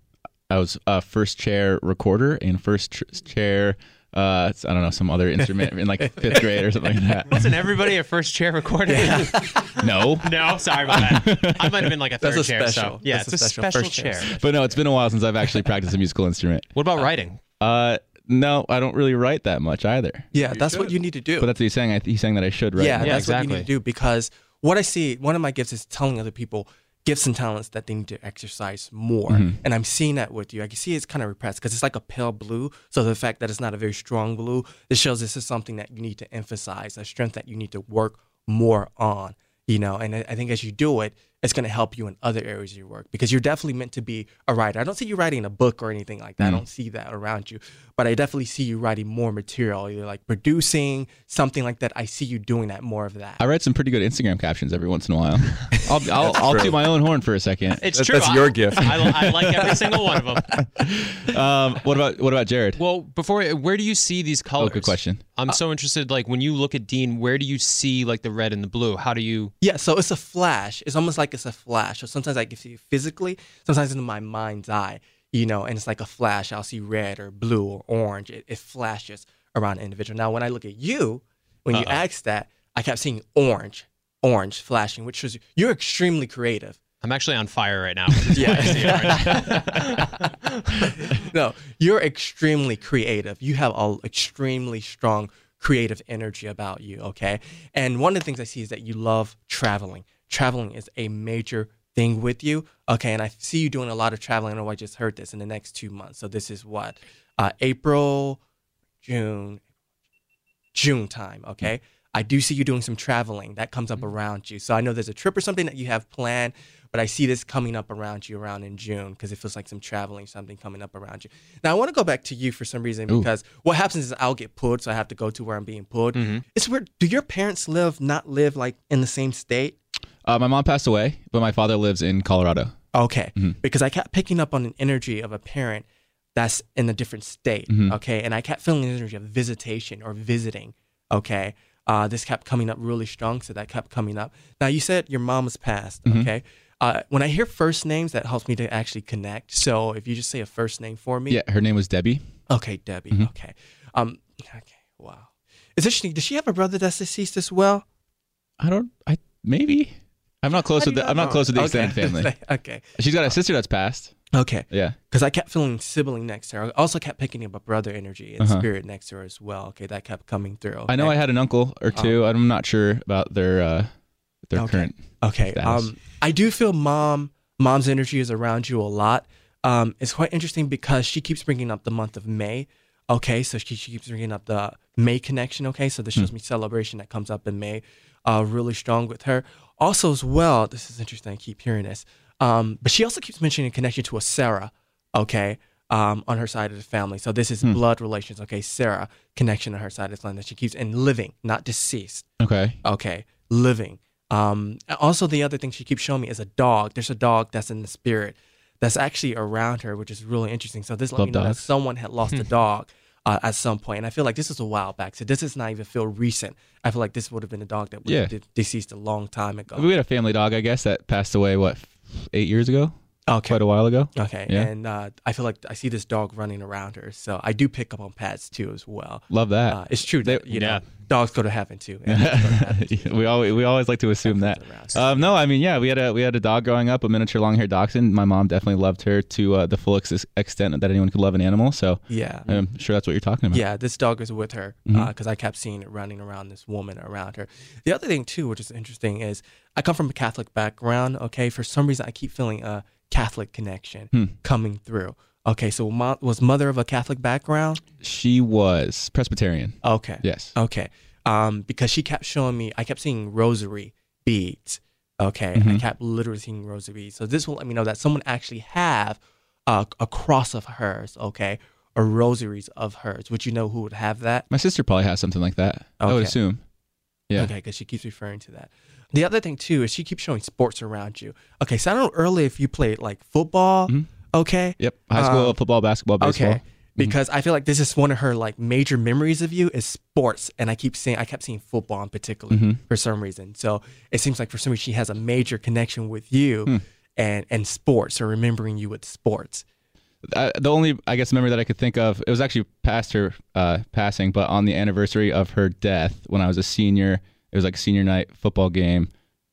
I was uh, first chair recorder and first tr- chair. Uh, I don't know some other instrument in like fifth *laughs* grade or something like that. Wasn't everybody a first chair recorder? *laughs* No, no, sorry about that. I might have been like a *laughs* third That's a chair. special. So yeah, That's it's a a special special, first chair. chair. but no, it's been a while since I've actually practiced a musical instrument. What about writing? Uh, no, I don't really write that much either. yeah that's what you need to do But that's what he's saying. I, he's saying that I should write. Yeah. Yeah, that's what you need to do because what I see, one of my gifts is telling other people gifts and talents that they need to exercise more. Mm-hmm. And I'm seeing that with you. I can see it's kind of repressed because it's like a pale blue. So the fact that it's not a very strong blue, this shows this is something that you need to emphasize, a strength that you need to work more on. You know, and I think as you do it, it's going to help you in other areas of your work because you're definitely meant to be a writer. I don't see you writing a book or anything like that. I don't see that around you, but I definitely see you writing more material, either like producing something like that. I see you doing that more of that. I write some pretty good Instagram captions every once in a while. *laughs* I'll I'll, I'll true. toot my own horn for a second. It's That's- true. that's I- your gift. I, I like every *laughs* single one of them. Um, what about what about Jared? Well, before where do you see these colors? Oh, good question. I'm so interested. Like when you look at Dean, where do you see like the red and the blue? How do you? Yeah, so it's a flash. It's almost like it's a flash. So sometimes I can see it physically, sometimes in my mind's eye, you know, and it's like a flash. I'll see red or blue or orange. It, it flashes around an individual. Now, when I look at you, when you uh-huh. asked that, I kept seeing orange, orange flashing, which shows you you're extremely creative. I'm actually on fire right now. *laughs* Yeah. *laughs* no, you're extremely creative. You have an extremely strong creative energy about you, okay? And one of the things I see is that you love traveling. Traveling is a major thing with you, okay? And I see you doing a lot of traveling. I know I just heard this in the next two months. So this is what? Uh, April, June, June time, okay? Mm-hmm. I do see you doing some traveling. That comes up mm-hmm. around you. So I know there's a trip or something that you have planned, but I see this coming up around you around in June because it feels like some traveling, something coming up around you. Now I want to go back to you for some reason Ooh. because what happens is I'll get pulled, so I have to go to where I'm being pulled. Mm-hmm. It's weird. Do your parents live not live like in the same state? Uh, my mom passed away, but my father lives in Colorado. Okay. Because I kept picking up on an energy of a parent that's in a different state. Okay. And I kept feeling the energy of visitation or visiting. Okay. Uh, this kept coming up really strong. So that kept coming up. Now, you said your mom was passed. Okay. Uh, when I hear first names, that helps me to actually connect. So if you just say a first name for me. Yeah, her name was Debbie. Okay. Debbie. Okay. Um, okay. Wow. It's interesting. Does she have a brother that's deceased as well? I don't. I maybe. I'm not close with the. I'm not close with the extended family. *laughs* okay. She's got a sister that's passed. Okay. Yeah. because I kept feeling sibling next to her. I also kept picking up a brother energy and Uh-huh. spirit next to her as well. Okay, that kept coming through. I know I had an uncle or two. I'm not sure about their uh, their Okay. current. Okay, status. um, I do feel mom mom's energy is around you a lot. Um, it's quite interesting because she keeps bringing up the month of May. Okay, so she, she keeps bringing up the May connection. Okay, so this shows me celebration that comes up in May, uh, really strong with her. Also, as well, this is interesting. I keep hearing this, um, but she also keeps mentioning a connection to a Sarah. Okay, um, on her side of the family. So this is blood relations. Okay, Sarah connection on her side of the line that she keeps and living, not deceased. Okay. Okay, living. Um, also, the other thing she keeps showing me is a dog. There's a dog that's in the spirit that's actually around her, which is really interesting. So this let Love me know that someone had lost a *laughs* dog uh, at some point, and I feel like this is a while back. So this does not even feel recent. I feel like this would have been a dog that was Yeah. de- deceased a long time ago. We had a family dog, I guess, that passed away. What, eight years ago? Okay. Quite a while ago. Okay, Yeah. and uh, I feel like I see this dog running around her, so I do pick up on pets too as well. Love that. Uh, it's true that They- you know yeah. dogs go to heaven too. *laughs* to heaven too. *laughs* we always we always like to assume that. Um, no, I mean, yeah, we had a we had a dog growing up, a miniature long haired dachshund. My mom definitely loved her to uh, the full ex- extent that anyone could love an animal. So yeah, I'm sure that's what you're talking about. Yeah, this dog is with her because I kept seeing it running around this woman around her. The other thing too, which is interesting, is I come from a Catholic background. Okay, for some reason I keep feeling a Catholic connection Hmm. coming through. Okay, so was mother of a Catholic background? She was Presbyterian. Okay, Yes. okay, um, because she kept showing me, I kept seeing rosary beads. Okay, I Mhm. kept literally seeing rosary beads. So this will let me know that someone actually have a, a cross of hers. Okay, or rosaries of hers. Would you know who would have that? My sister probably has something like that. I would assume. Yeah. Okay, because she keeps referring to that. The other thing too is she keeps showing sports around you. Okay, so I don't know earlier if you played like football. Mhm. Okay. Yep. High school Um, football, basketball, baseball. Okay. Because I feel like this is one of her like major memories of you is sports, and I keep seeing I kept seeing football in particular Mhm. for some reason. So it seems like for some reason she has a major connection with you Hmm. and and sports or remembering you with sports. I, the only I guess memory that I could think of it was actually past her uh, passing, but on the anniversary of her death when I was a senior, it was like a senior night football game,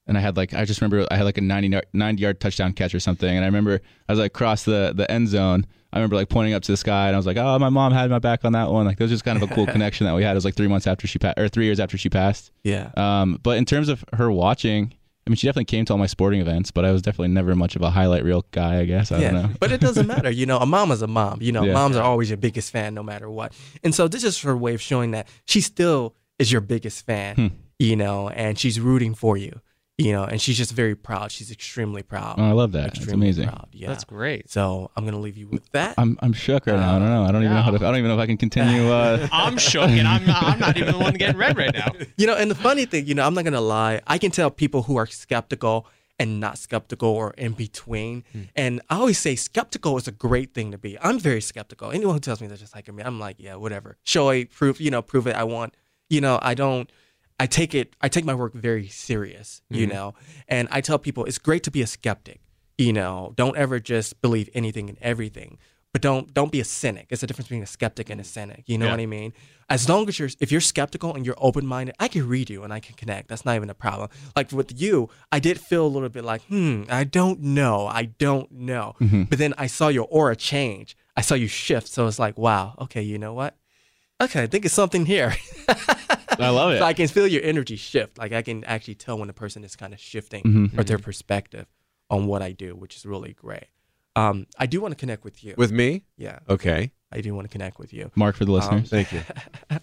and I had like I just remember I had like a 90 yard, 90 yard touchdown catch or something, and I remember I was like across the the end zone. I remember like pointing up to the sky, and I was like, "Oh, my mom had my back on that one." Like, it was just kind of a cool *laughs* connection that we had. It was like three months after she passed, or three years after she passed. Yeah. Um, but in terms of her watching, I mean, she definitely came to all my sporting events, but I was definitely never much of a highlight reel guy. I guess I yeah, don't know. but it doesn't matter. You know, a mom is a mom. You know, Yeah. moms are always your biggest fan, no matter what. And so this is her way of showing that she still is your biggest fan. Hmm. You know, and she's rooting for you. You know, and she's just very proud. She's extremely proud. Oh, I love that. It's amazing. proud. Yeah. That's great. so I'm gonna leave you with that. I'm I'm shook right now. I don't know. I don't even know how to. I don't even know if I can continue. *laughs* Uh, I'm shook, and I'm not, I'm not even the one getting red right now. *laughs* You know, and the funny thing, you know, I'm not gonna lie. I can tell people who are skeptical and not skeptical or in between. And I always say skeptical is a great thing to be. I'm very skeptical. Anyone who tells me they're just like me, I'm like, yeah, whatever. Show a proof, you know, prove it. I want, you know, I don't. I take it. I take my work very serious. You know, and I tell people it's great to be a skeptic. You know, don't ever just believe anything and everything. But don't don't be a cynic. It's the difference between a skeptic and a cynic. You know Yeah. what I mean? As long as you're if you're skeptical and you're open minded, I can read you and I can connect. That's not even a problem. Like with you, I did feel a little bit like, hmm, I don't know. I don't know. But then I saw your aura change. I saw you shift. So it's like, wow, okay, you know what? Okay, I think it's something here. *laughs* *laughs* I love it. So I can feel your energy shift. Like I can actually tell when a person is kind of shifting Mhm. or their perspective on what I do, which is really great. Um, I do want to connect with you. With me? yeah, Okay. I do want to connect with you. Mark for the listeners. Thank you. *laughs*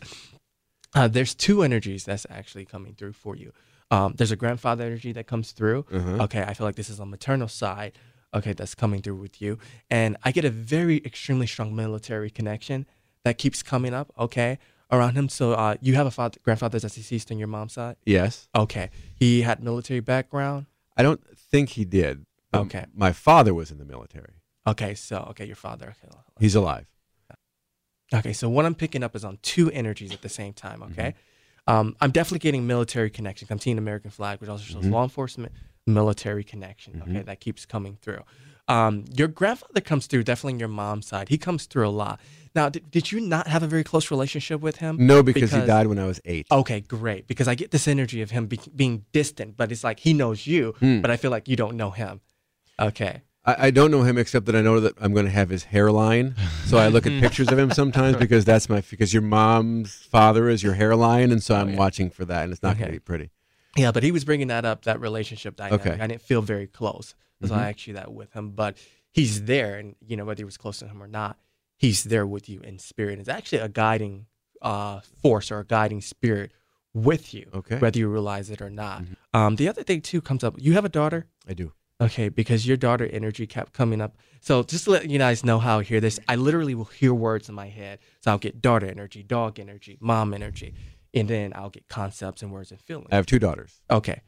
Uh, there's two energies that's actually coming through for you. Um, there's a grandfather energy that comes through. Uh-huh. Okay, I feel like this is on maternal side. Okay, that's coming through with you, and I get a very extremely strong military connection that keeps coming up. Okay, around him. So uh, you have a father, grandfather that's deceased on your mom's side. Yes. Okay, he had military background. I don't think he did. Okay. My father was in the military. Okay, so okay, your father. Okay, He's alive. Okay, so what I'm picking up is on two energies at the same time. Okay, um, I'm definitely getting military connections. I'm seeing American flag, which also shows Mhm. law enforcement, military connection. Okay, Mhm. that keeps coming through. Um, your grandfather comes through definitely on your mom's side. He comes through a lot. Now, did, did you not have a very close relationship with him? No, because, he died when I was eight. Okay, great. Because I get this energy of him be, being distant, but it's like he knows you, Hmm. but I feel like you don't know him. Okay. I, I don't know him except that I know that I'm going to have his hairline. So I look at *laughs* pictures of him sometimes because that's my because your mom's father is your hairline, and so I'm yeah. watching for that, and it's not going to be pretty. Yeah, but he was bringing that up, that relationship dynamic. Okay. I didn't feel very close. So Mhm. I you that with him. But he's there, and, you know, whether he was close to him or not, he's there with you in spirit. It's actually a guiding uh, force or a guiding spirit with you, Okay. whether you realize it or not. Mhm. Um, the other thing too comes up. You have a daughter. I do. Okay, because your daughter energy kept coming up. So just to let you guys know how I hear this, I literally will hear words in my head. So I'll get daughter energy, dog energy, mom energy, and then I'll get concepts and words and feelings. I have two daughters. Okay.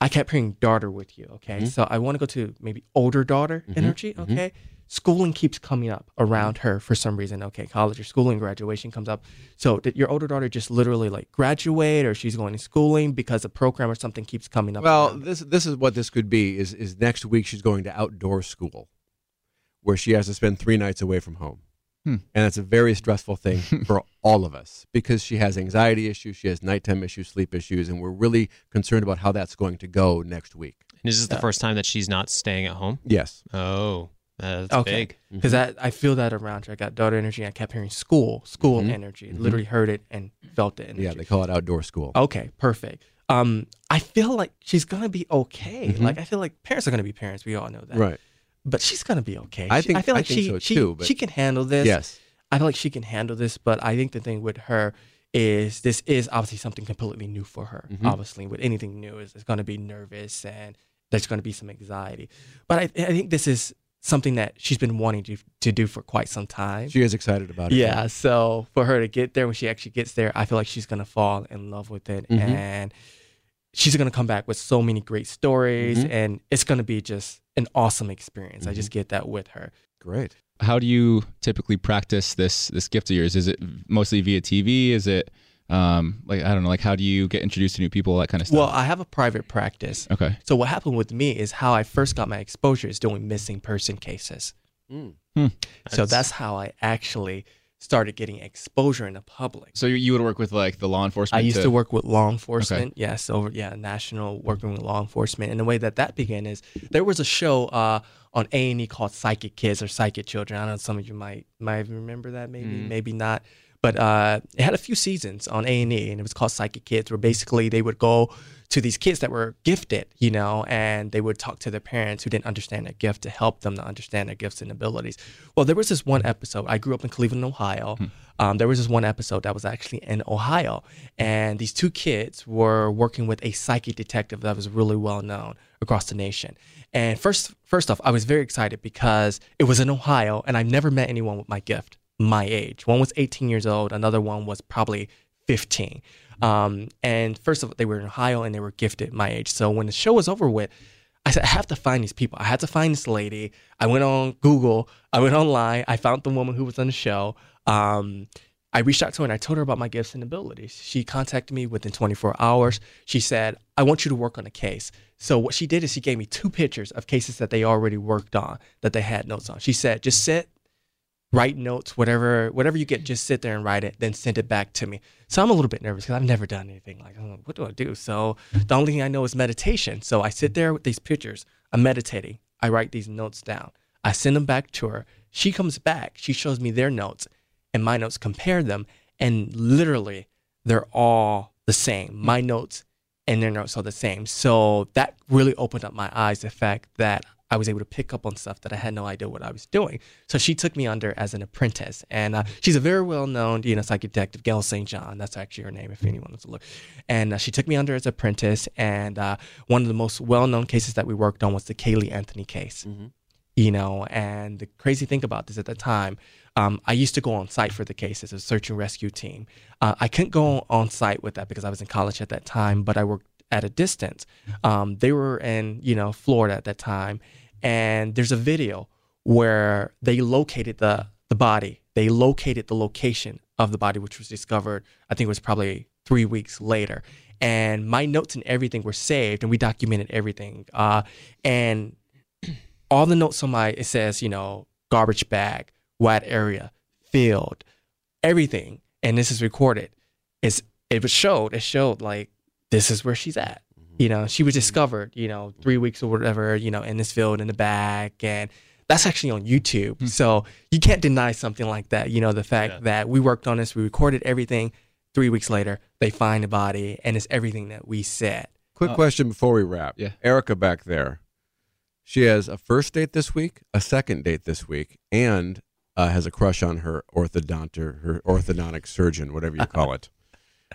I kept hearing daughter with you. Okay. Mhm. So I want to go to maybe older daughter Mhm, energy. mhm. Okay. Schooling keeps coming up around her for some reason. Okay. College or schooling, graduation comes up. So did your older daughter just literally like graduate or she's going to schooling because a program or something keeps coming up? Well, this this is what this could be. Is is next week she's going to outdoor school, where she has to spend three nights away from home, Hmm. and it's a very stressful thing *laughs* for all of us because she has anxiety issues, she has nighttime issues, sleep issues, and we're really concerned about how that's going to go next week. And is this the first time that she's not staying at home? Yes. Oh, that's Okay. big. because I, I feel that around her. I got daughter energy. I kept hearing school, school Mhm. energy. Mhm. Literally heard it and felt the energy. Yeah, they call it outdoor school. Okay, perfect. Um, I feel like she's gonna be okay. Mhm. Like I feel like parents are gonna be parents. We all know that. Right. But she's gonna be okay. I She- think- I feel I like think she so she, too, but- she can handle this. Yes. I feel like she can handle this. But I think the thing with her is this is obviously something completely new for her. Mhm. Obviously, with anything new, is it's gonna be nervous and there's gonna be some anxiety. But I I think this is something that she's been wanting to to do for quite some time. She is excited about it. Yeah, so for her to get there when she actually gets there, I feel like she's gonna fall in love with it, Mhm. and she's gonna come back with so many great stories, Mhm. and it's gonna be just an awesome experience. I just Mm-hmm. get that with her. Great. How do you typically practice this this gift of yours? Is it mostly via TV? Is it um, like I don't know, like how do you get introduced to new people, that kind of stuff? Well, I have a private practice. okay. So what happened with me is how I first got my exposure is doing missing person cases. Mm. So that's how I actually started getting exposure in the public. So you, you would work with like the law enforcement. I enforcement. used to, work with law enforcement. Okay. Yes, over yeah, national working with law enforcement. And the way that that began is there was a show uh, on A and E called Psychic Kids or Psychic Children. I don't know some of you might might remember that, maybe Mm. maybe not. But uh, it had a few seasons on A and E, and it was called Psychic Kids, where basically they would go to these kids that were gifted, you know, and they would talk to their parents who didn't understand their gift to help them to understand their gifts and abilities. Well, there was this one episode. I grew up in Cleveland, Ohio. Um, there was this one episode that was actually in Ohio, and these two kids were working with a psychic detective that was really well known across the nation. And first, first off, I was very excited because it was in Ohio, and I've never met anyone with my gift, my age. One was 18 years old, another one was probably 15. Um, and first of all, they were in Ohio and they were gifted my age. So when the show was over with, I said, I have to find these people. I had to find this lady. I went on Google. I went online. I found the woman who was on the show. Um, I reached out to her and I told her about my gifts and abilities. She contacted me within 24 hours. She said, I want you to work on a case. So what she did is she gave me two pictures of cases that they already worked on, that they had notes on. She said, just sit, write notes, whatever, whatever you get, just sit there and write it, then send it back to me. So I'm a little bit nervous because I've never done anything like, I'm what do I do? So the only thing I know is meditation. So I sit there with these pictures. I'm meditating. I write these notes down. I send them back to her. She comes back. She shows me their notes, and my notes compare them, and literally they're all the same. My notes and their notes are the same. So that really opened up my eyes. The fact that I was able to pick up on stuff that I had no idea what I was doing. So she took me under as an apprentice, and uh, she's a very well-known, you know, psychic detective, Gale St. John. That's actually her name, if anyone wants to look. And uh, she took me under as apprentice, and uh, one of the most well-known cases that we worked on was the Caylee Anthony case. You know, and the crazy thing about this at the time, um, I used to go on site for the case as a search and rescue team. Uh, I couldn't go on site with that because I was in college at that time, but I worked at a distance. Um, they were in, you know, Florida at that time, and there's a video where they located the the body. They located the location of the body, which was discovered. I think it was probably three weeks later. And my notes and everything were saved, and we documented everything. Uh, and *clears throat* all the notes on my it says, you know, garbage bag, wet area, field, everything, and this is recorded. It's it was showed. It showed like this is where she's at. You know, she was discovered. You know, three weeks or whatever. You know, in this field in the back. and that's actually on YouTube. So you can't deny something like that. You know, the fact Yeah. that we worked on this, we recorded everything. Three weeks later, they find the body, and it's everything that we said. Quick Uh, question before we wrap. yeah. Erica back there. She has a first date this week, a second date this week, and uh, has a crush on her orthodont or her orthodontic surgeon, whatever you *laughs* call it,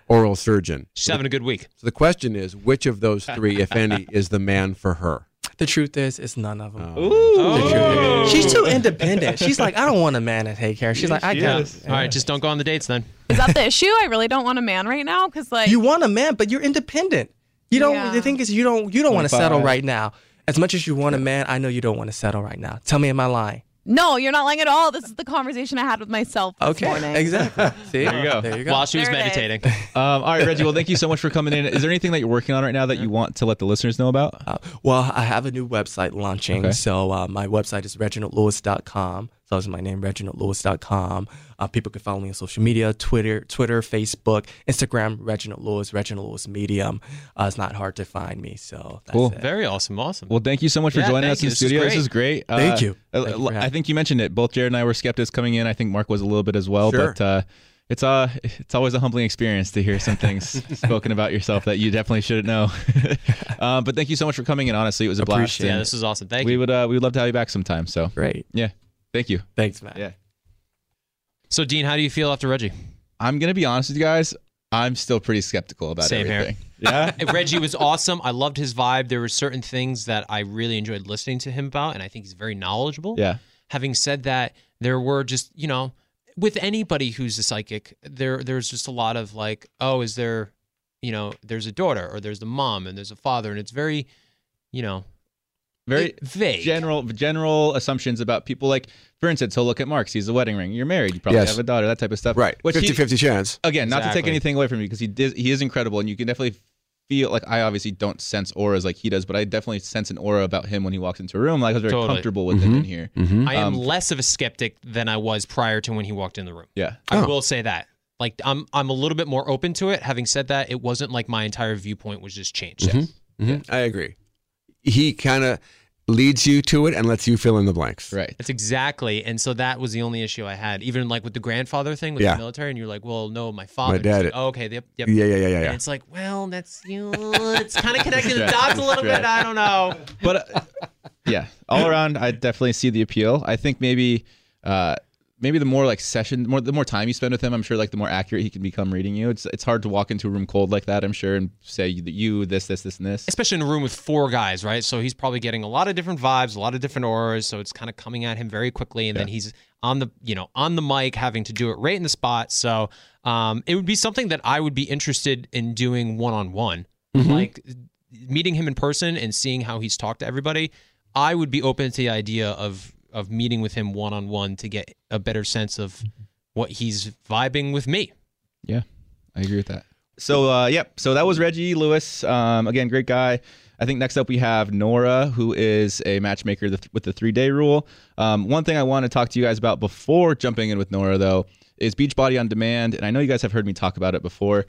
oral surgeon. She's having a good week. So the question is, which of those three, if any, *laughs* is the man for her? The truth is, it's none of them. Oh. oh. She's too independent. *laughs* She's like, I don't want a man to take care. She's like, I got. All right, just don't go on the dates then. Is that the issue? I really don't want a man right now because like You want a man, but you're independent. You don't. Yeah. The thing is, you don't. You don't want to settle right now. As much as you want a man, I know you don't want to settle right now. Tell me, am I lying? No, you're not lying at all. This is the conversation I had with myself this Okay, morning. exactly. See, *laughs* There you go. There you go. While she was There meditating. *laughs* Um, all right, Reggie. Well, thank you so much for coming in. Is there anything that you're working on right now that you want to let the listeners know about? Uh, well, I have a new website launching. Okay. So uh, my website is reginaldlewis.com. So that's my name, reginaldlewis.com. Uh, people can follow me on social media, Twitter, Twitter, Facebook, Instagram, Reginald Lewis, Reginald Lewis Medium. Uh, it's not hard to find me. So that's Cool. it. Very awesome. Awesome. Well, thank you so much for Yeah, joining us you. in the This is studio. This is great. Thank Uh, you. uh, Thank you I think you mentioned it. Both Jared and I were skeptics coming in. I think Mark was a little bit as well. Sure. But uh, it's uh, it's always a humbling experience to hear some things *laughs* spoken about yourself that you definitely shouldn't know. um, *laughs* but thank you so much for coming in. Honestly, it was a blast. Appreciate yeah, this is awesome. Thank we you. would uh, we would love to have you back sometime. So Great. yeah, thank you. Thanks, Matt. Yeah. So, Dean, how do you feel after Reggie? I'm gonna be honest with you guys. I'm still pretty skeptical about Same here. *laughs* Yeah. *laughs* Reggie was awesome. I loved his vibe. There were certain things that I really enjoyed listening to him about, and I think he's very knowledgeable. yeah. Having said that, there were just you know, with anybody who's a psychic, there there's just a lot of like, oh, is there, you know, there's a daughter or there's the mom and there's a father, and it's very, you know, Very vague. general general assumptions about people. Like for instance, he'll look at Mark's. He's a wedding ring. You're married. You probably Yes. have a daughter. That type of stuff. Right. Which he- 50 50 chance. again, not to take anything away from you because he did, he is incredible, and you can definitely feel like I obviously don't sense auras like he does, but I definitely sense an aura about him when he walks into a room. Like I was very Totally. comfortable with him in here. Mm-hmm. I am Um, less of a skeptic than I was prior to when he walked in the room. Yeah. I Oh. will say that. Like I'm I'm a little bit more open to it. Having said that, it wasn't like my entire viewpoint was just changed. Mhm. I agree. He kind of leads you to it and lets you fill in the blanks. Right. That's exactly. And so that was the only issue I had. Even like with the grandfather thing with Yeah. the military, and you're like, well, no, my father. My dad- like, oh, okay. Yep. Yep. Yeah, yeah, yeah, yeah, And yeah. it's like, well, that's you. know, it's kind of connecting the *laughs* dots a little bit. I don't know. But uh, yeah, all around, I definitely see the appeal. I think maybe. Uh, Maybe the more like session, more the more time you spend with him, I'm sure like the more accurate he can become reading you. It's it's hard to walk into a room cold like that, I'm sure, and say that you this this this and this. Especially in a room with four guys, right? So he's probably getting a lot of different vibes, a lot of different auras. So it's kind of coming at him very quickly, and then he's on the you know on the mic, having to do it right in the spot. So um, it would be something that I would be interested in doing one on one, like meeting him in person and seeing how he's talked to everybody. I would be open to the idea of of meeting with him one on one to get a better sense of what he's vibing with me. Yeah, I agree with that. So, uh, yep. So that was Reggie Lewis. Um, again, great guy. I think next up we have Nora, who is a matchmaker with the three day rule. Um, one thing I want to talk to you guys about before jumping in with Nora, though, is Beachbody on Demand. And I know you guys have heard me talk about it before.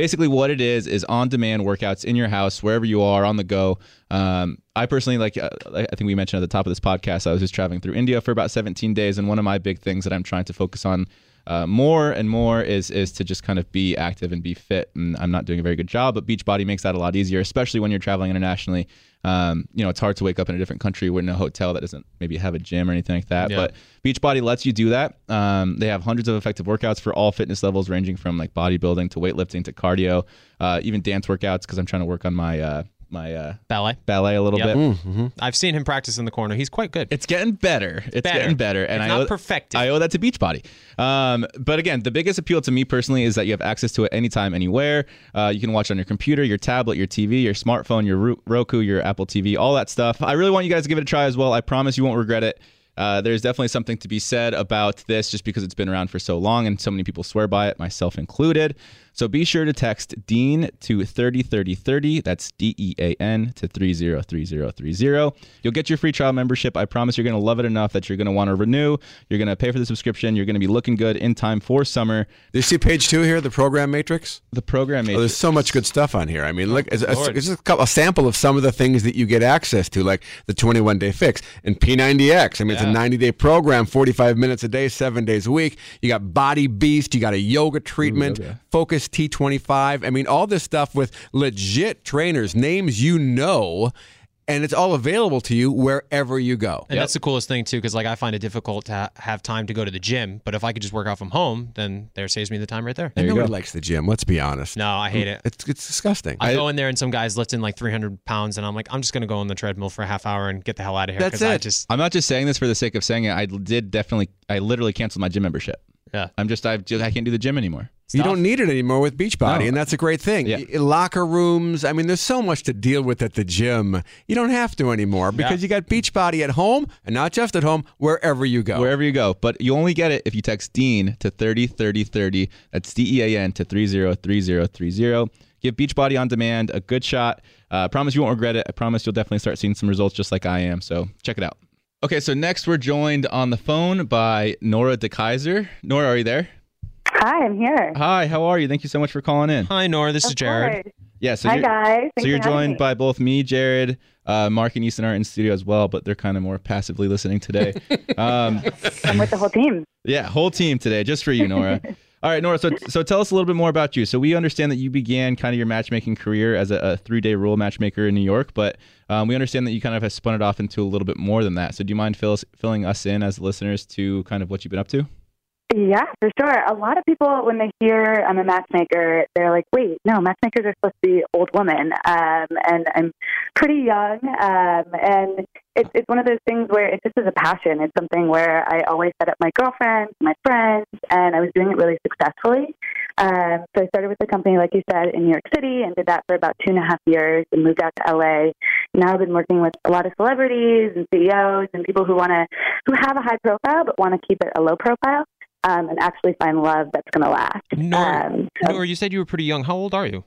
Basically, what it is is on demand workouts in your house, wherever you are on the go. Um, I personally, like, uh, I think we mentioned at the top of this podcast, I was just traveling through India for about 17 days. And one of my big things that I'm trying to focus on uh, more and more is is to just kind of be active and be fit. And I'm not doing a very good job, but Beachbody makes that a lot easier, especially when you're traveling internationally. Um, you know, it's hard to wake up in a different country. We're in a hotel that doesn't maybe have a gym or anything like that. Yeah. But Beachbody lets you do that. Um, they have hundreds of effective workouts for all fitness levels, ranging from like bodybuilding to weightlifting to cardio, uh, even dance workouts. Because I'm trying to work on my uh, my uh, Ballet. ballet a little Yep. bit. I've seen him practice in the corner. He's quite good. It's getting better. It's Better. getting better, and It's I not owe, perfected. I owe that to Beachbody. Um, but again, the biggest appeal to me personally is that you have access to it anytime, anywhere. Uh, you can watch on your computer, your tablet, your TV, your smartphone, your Roku, your Apple TV, all that stuff. I really want you guys to give it a try as well. I promise you won't regret it. Uh, there's definitely something to be said about this just because it's been around for so long and so many people swear by it, myself included. So be sure to text Dean to 303030. That's D E A N to 303030. You'll get your free trial membership. I promise you're going to love it enough that you're going to want to renew. You're going to pay for the subscription. You're going to be looking good in time for summer. Do you see page two here, the program matrix? The program Oh, there's so much good stuff on here. I mean, look, it's, just a, couple, a sample of some of the things that you get access to, like the 21 day fix and P90X. I mean, it's a 90 day program, 45 minutes a day, seven days a week. You got Body Beast, you got a yoga treatment, yoga. Focus T25. I mean, all this stuff with legit trainers, names you know. and it's all available to you wherever you go. And that's the coolest thing too, because like I find it difficult to ha- have time to go to the gym, but if I could just work out from home, then there saves me the time right there. And nobody go. likes the gym. Let's be honest. No, I hate it. It's it's disgusting. I go in there and some guys lifting like 300 pounds, and I'm like, I'm just gonna go on the treadmill for a half hour and get the hell out of here. That's 'cause I it. just I'm not just saying this for the sake of saying it. I did definitely, I literally canceled my gym membership. Yeah. I'm just, I've just, I can't do the gym anymore. You don't need it anymore with Beachbody, No. and that's a great thing. Yeah. Locker rooms. I mean, there's so much to deal with at the gym. You don't have to anymore because you got Beachbody at home, and not just at home, wherever you go. Wherever you go. But you only get it if you text Dean to 30 30 30. That's D E A N to 303030. Give Beachbody on Demand a good shot. Uh, I promise you won't regret it. I promise you'll definitely start seeing some results just like I am. So check it out. Okay, so next we're joined on the phone by Nora DeKaiser. Nora, are you there? Hi, I'm here. Hi, how are you? Thank you so much for calling in. Hi, Nora. This is Jared. course. Yeah, so Hi, you're, guys. Thanks so you're joined me. by both me, Jared, uh, Mark, and Easton are in studio as well, but they're kind of more passively listening today. *laughs* um, I'm with the whole team. Yeah, whole team today, just for you, Nora. *laughs* All right, Nora. So, so tell us a little bit more about you. So, we understand that you began kind of your matchmaking career as a, a three-day rule matchmaker in New York, but um, we understand that you kind of have spun it off into a little bit more than that. So, do you mind fill us, filling us in as listeners to kind of what you've been up to? Yeah, for sure. A lot of people, when they hear I'm a matchmaker, they're like, wait, no, matchmakers are supposed to be old women. Um, and I'm pretty young. Um, and it's, it's one of those things where it just is a passion. It's something where I always set up my girlfriends, my friends, and I was doing it really successfully. Um, so I started with a company, like you said, in New York City and did that for about two and a half years and moved out to LA. Now I've been working with a lot of celebrities and CEOs and people who want to, who have a high profile but want to keep it a low profile um, and actually find love that's going to last. Nora, Um, so Nora, you said you were pretty young. How old are you?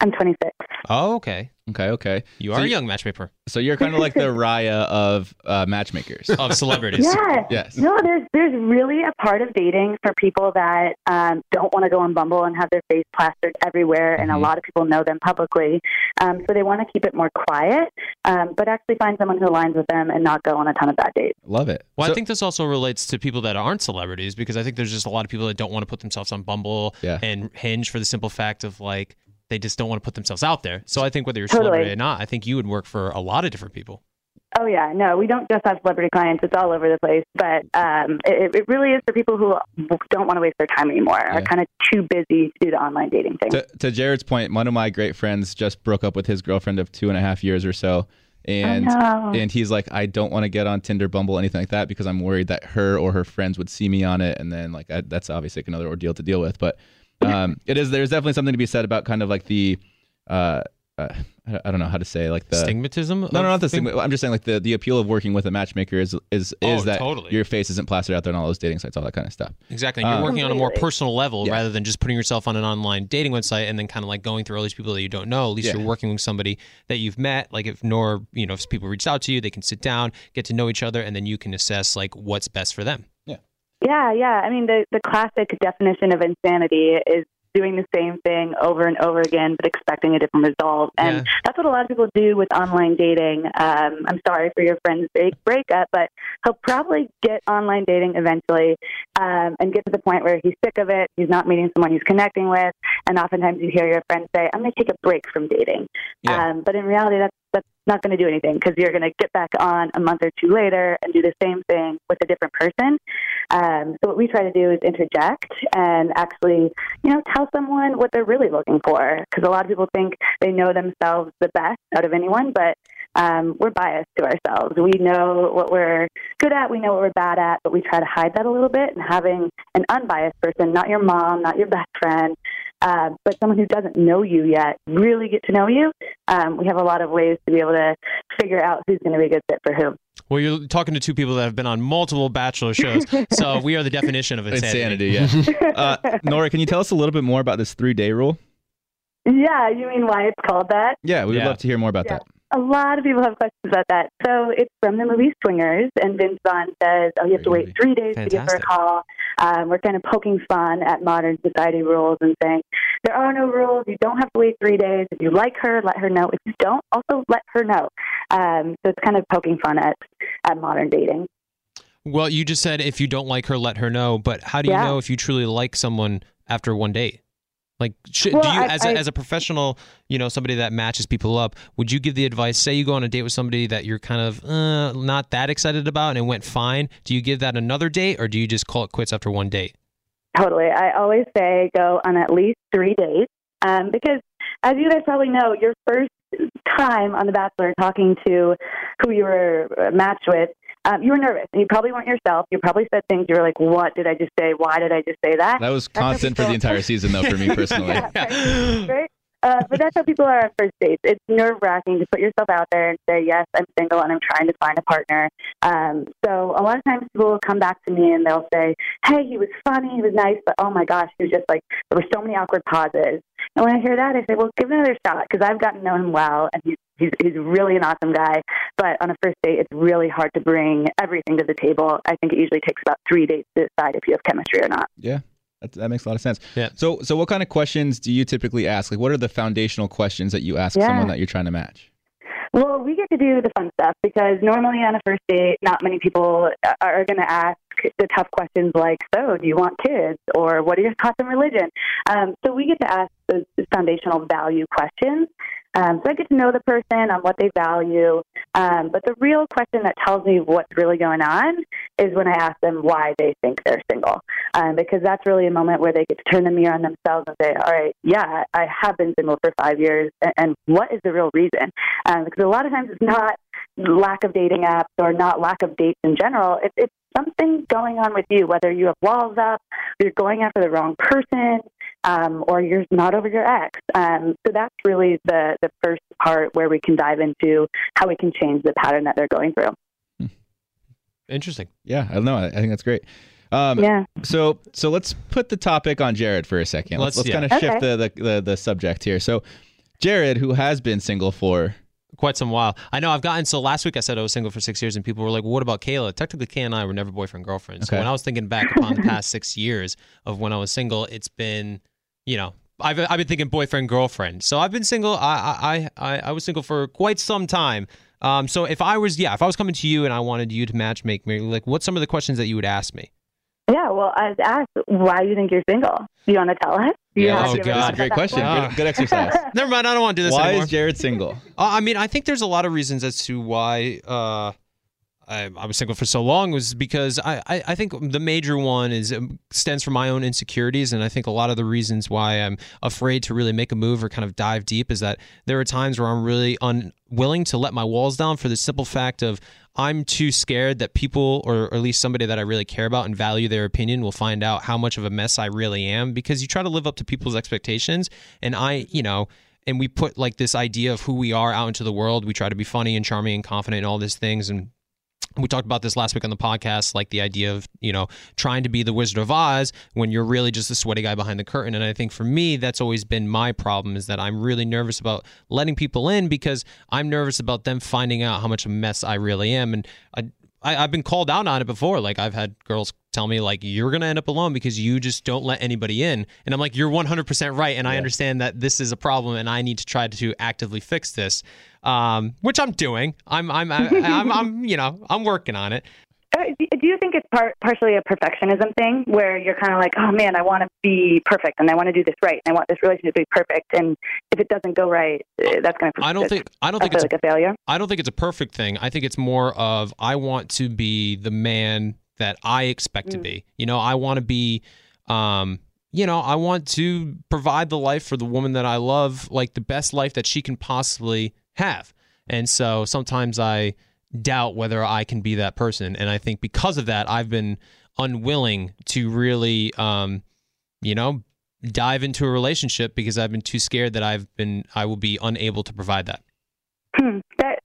I'm 26. Oh, okay. Okay, okay. You So are a young matchmaker So you're kind of like the *laughs* Raya of uh, matchmakers. of celebrities. Yeah. Yes. No, there's there's really a part of dating for people that um, don't want to go on Bumble and have their face plastered everywhere, and a Mhm. lot of people know them publicly. Um, so they want to keep it more quiet, um, but actually find someone who aligns with them and not go on a ton of bad dates. Love it. Well, So- I think this also relates to people that aren't celebrities because I think there's just a lot of people that don't want to put themselves on Bumble Yeah. and Hinge for the simple fact of like they just don't want to put themselves out there. So I think whether you're a Totally. celebrity or not, I think you would work for a lot of different people. Oh yeah, no, we don't just have celebrity clients; it's all over the place. But um, it, it really is for people who don't want to waste their time anymore, Yeah. are kind of too busy to do the online dating thing. to, to Jared's point, one of my great friends just broke up with his girlfriend of two and a half years or so, and and he's like, I don't want to get on Tinder, Bumble, anything like that because I'm worried that her or her friends would see me on it, and then like I, that's obviously like another ordeal to deal with. But um, it is there's definitely something to be said about kind of like the uh, uh I I don't know how to say like the Stigmatism? no, no, not the stigma. I'm just saying like the, the appeal of working with a matchmaker is is is Oh, that totally. your face isn't plastered out there on all those dating sites, all that kind of stuff. Exactly. And You're Uh, working on a more personal level Yeah. rather than just putting yourself on an online dating website and then kind of like going through all these people that you don't know. At least Yeah. you're working with somebody that you've met. Like if Nor, you know, if people reach out to you, they can sit down, get to know each other, and then you can assess like what's best for them. Yeah, yeah. I mean, the the classic definition of insanity is doing the same thing over and over again, but expecting a different result. And Yeah. that's what a lot of people do with online dating. Um, I'm sorry for your friend's break breakup, but he'll probably get online dating eventually um, and get to the point where he's sick of it. He's not meeting someone he's connecting with, and oftentimes you hear your friends say, "I'm going to take a break from dating." Yeah. Um, but in reality, that's that's not going to do anything because you're going to get back on a month or two later and do the same thing with a different person. Um, so what we try to do is interject and actually, you know, tell someone what they're really looking for. Because a lot of people think they know themselves the best out of anyone, but um, we're biased to ourselves. We know what we're good at, we know what we're bad at, but we try to hide that a little bit. And having an unbiased person, not your mom, not your best friend, uh, but someone who doesn't know you yet, really get to know you. Um, we have a lot of ways to be able to figure out who's going to be a good fit for who. Well, you're talking to two people that have been on multiple Bachelor shows, so *laughs* we are the definition of insanity. Insanity, yeah. *laughs* uh, Nora, can you tell us a little bit more about this three day rule? Yeah, you mean why it's called that? Yeah, we would Yeah. love to hear more about Yeah. that. A lot of people have questions about that. So it's from the movie Swingers, and Vince Vaughn says, "Oh, you have to wait three days to give her a call." Um, we're kind of poking fun at modern society rules and saying there are no rules. You don't have to wait three days. If you like her, let her know. If you don't, also let her know. Um, so it's kind of poking fun at at modern dating. Well, you just said if you don't like her, let her know. But how do you Yeah. know if you truly like someone after one date? Like, should, Well, do you, I- as a, I- as a professional, you know, somebody that matches people up, would you give the advice? Say you go on a date with somebody that you're kind of uh, not that excited about and it went fine. Do you give that another date, or do you just call it quits after one date? Totally. I always say go on at least three dates um, because, as you guys probably know, your first time on The Bachelor talking to who you were matched with, um, you were nervous and you probably weren't yourself. You probably said things you were like, "What did I just say? Why did I just say that?" That was That's constant for the entire season, though, for me *laughs* personally. Yeah, right. right? Uh, but that's how people are on first dates. It's nerve wracking to put yourself out there and say, yes, I'm single and I'm trying to find a partner. Um, so a lot of times people will come back to me and they'll say, hey, he was funny, he was nice, but oh my gosh, he was just like, there were so many awkward pauses. And when I hear that, I say, well, give it another shot because I've gotten to know him well and he's, he's, he's really an awesome guy. But on a first date, it's really hard to bring everything to the table. I think it usually takes about three dates to decide if you have chemistry or not. Yeah. That, that makes a lot of sense. Yeah. So, so what kind of questions do you typically ask? Like, what are the foundational questions that you ask Yeah. someone that you're trying to match? Well, we get to do the fun stuff because normally on a first date, not many people are going to ask the tough questions like, "So, do you want kids?" or "What are your thoughts on religion?" Um, so we get to ask those foundational value questions. Um, so I get to know the person on what they value. Um, but the real question that tells me what's really going on is when I ask them why they think they're single, um, because that's really a moment where they get to turn the mirror on themselves and say, "All right, yeah, I have been single for five years, and, and what is the real reason?" Um, because a lot of times it's not lack of dating apps or not lack of dates in general. It, it's something going on with you, whether you have walls up, you're going after the wrong person, um, or you're not over your ex. Um, so that's really the the first part where we can dive into how we can change the pattern that they're going through. Interesting. Yeah, I don't know. I, I think that's great. Um, Yeah. So, so let's put the topic on Jared for a second. Let's, Let's- let's yeah. kind of shift the, the, the the subject here. So, Jared, who has been single for Quite some while. I know I've gotten so last week I said I was single for six years and people were like, well, what about Kayla? Technically, Kay and I were never boyfriend girlfriend. So Okay. when I was thinking back upon the past six years of when I was single, it's been, you know, I've, I've been thinking boyfriend girlfriend. So I've been single. I I I, I was single for quite some time. Um, so if I was, yeah, if I was coming to you and I wanted you to match make me, like, what's some of the questions that you would ask me? Yeah. Well, I was asked, why do you think you're single? Do you want to tell us? Do Yeah, oh, do you ever God. that's a great question. Ah. Good, good exercise. *laughs* Never mind. I don't want to do this Why anymore. is Jared single? *laughs* Uh, I mean, I think there's a lot of reasons as to why uh, I, I was single for so long was because I, I, I think the major one is um, stems from my own insecurities, and I think a lot of the reasons why I'm afraid to really make a move or kind of dive deep is that there are times where I'm really unwilling to let my walls down for the simple fact of I'm too scared that people, or, at least somebody that I really care about and value their opinion, will find out how much of a mess I really am because you try to live up to people's expectations, and I, you know and we put like this idea of who we are out into the world. We try to be funny and charming and confident and all these things. And we talked about this last week on the podcast, like the idea of, you know, trying to be the Wizard of Oz when you're really just a sweaty guy behind the curtain. And I think for me, that's always been my problem is that I'm really nervous about letting people in because I'm nervous about them finding out how much of a mess I really am. And I, I, I've been called out on it before. Like I've had girls tell me like you're gonna end up alone because you just don't let anybody in, and I'm like you're 100% right, and I understand that this is a problem, and I need to try to actively fix this, um, which I'm doing. I'm I'm I, *laughs* I'm I'm you know I'm working on it. Uh, do you think it's part, partially a perfectionism thing where you're kind of like, oh man, I want to be perfect and I want to do this right and I want this relationship to be perfect and if it doesn't go right, uh, that's going to. I don't think I don't think it's like a failure. I don't think it's a perfect thing. I think it's more of I want to be the man that I expect to be. You know, I want to be um you know, I want to provide the life for the woman that I love, like the best life that she can possibly have. And so sometimes I doubt whether I can be that person. And I think because of that, I've been unwilling to really um you know, dive into a relationship because I've been too scared that I've been I will be unable to provide that. Hmm. That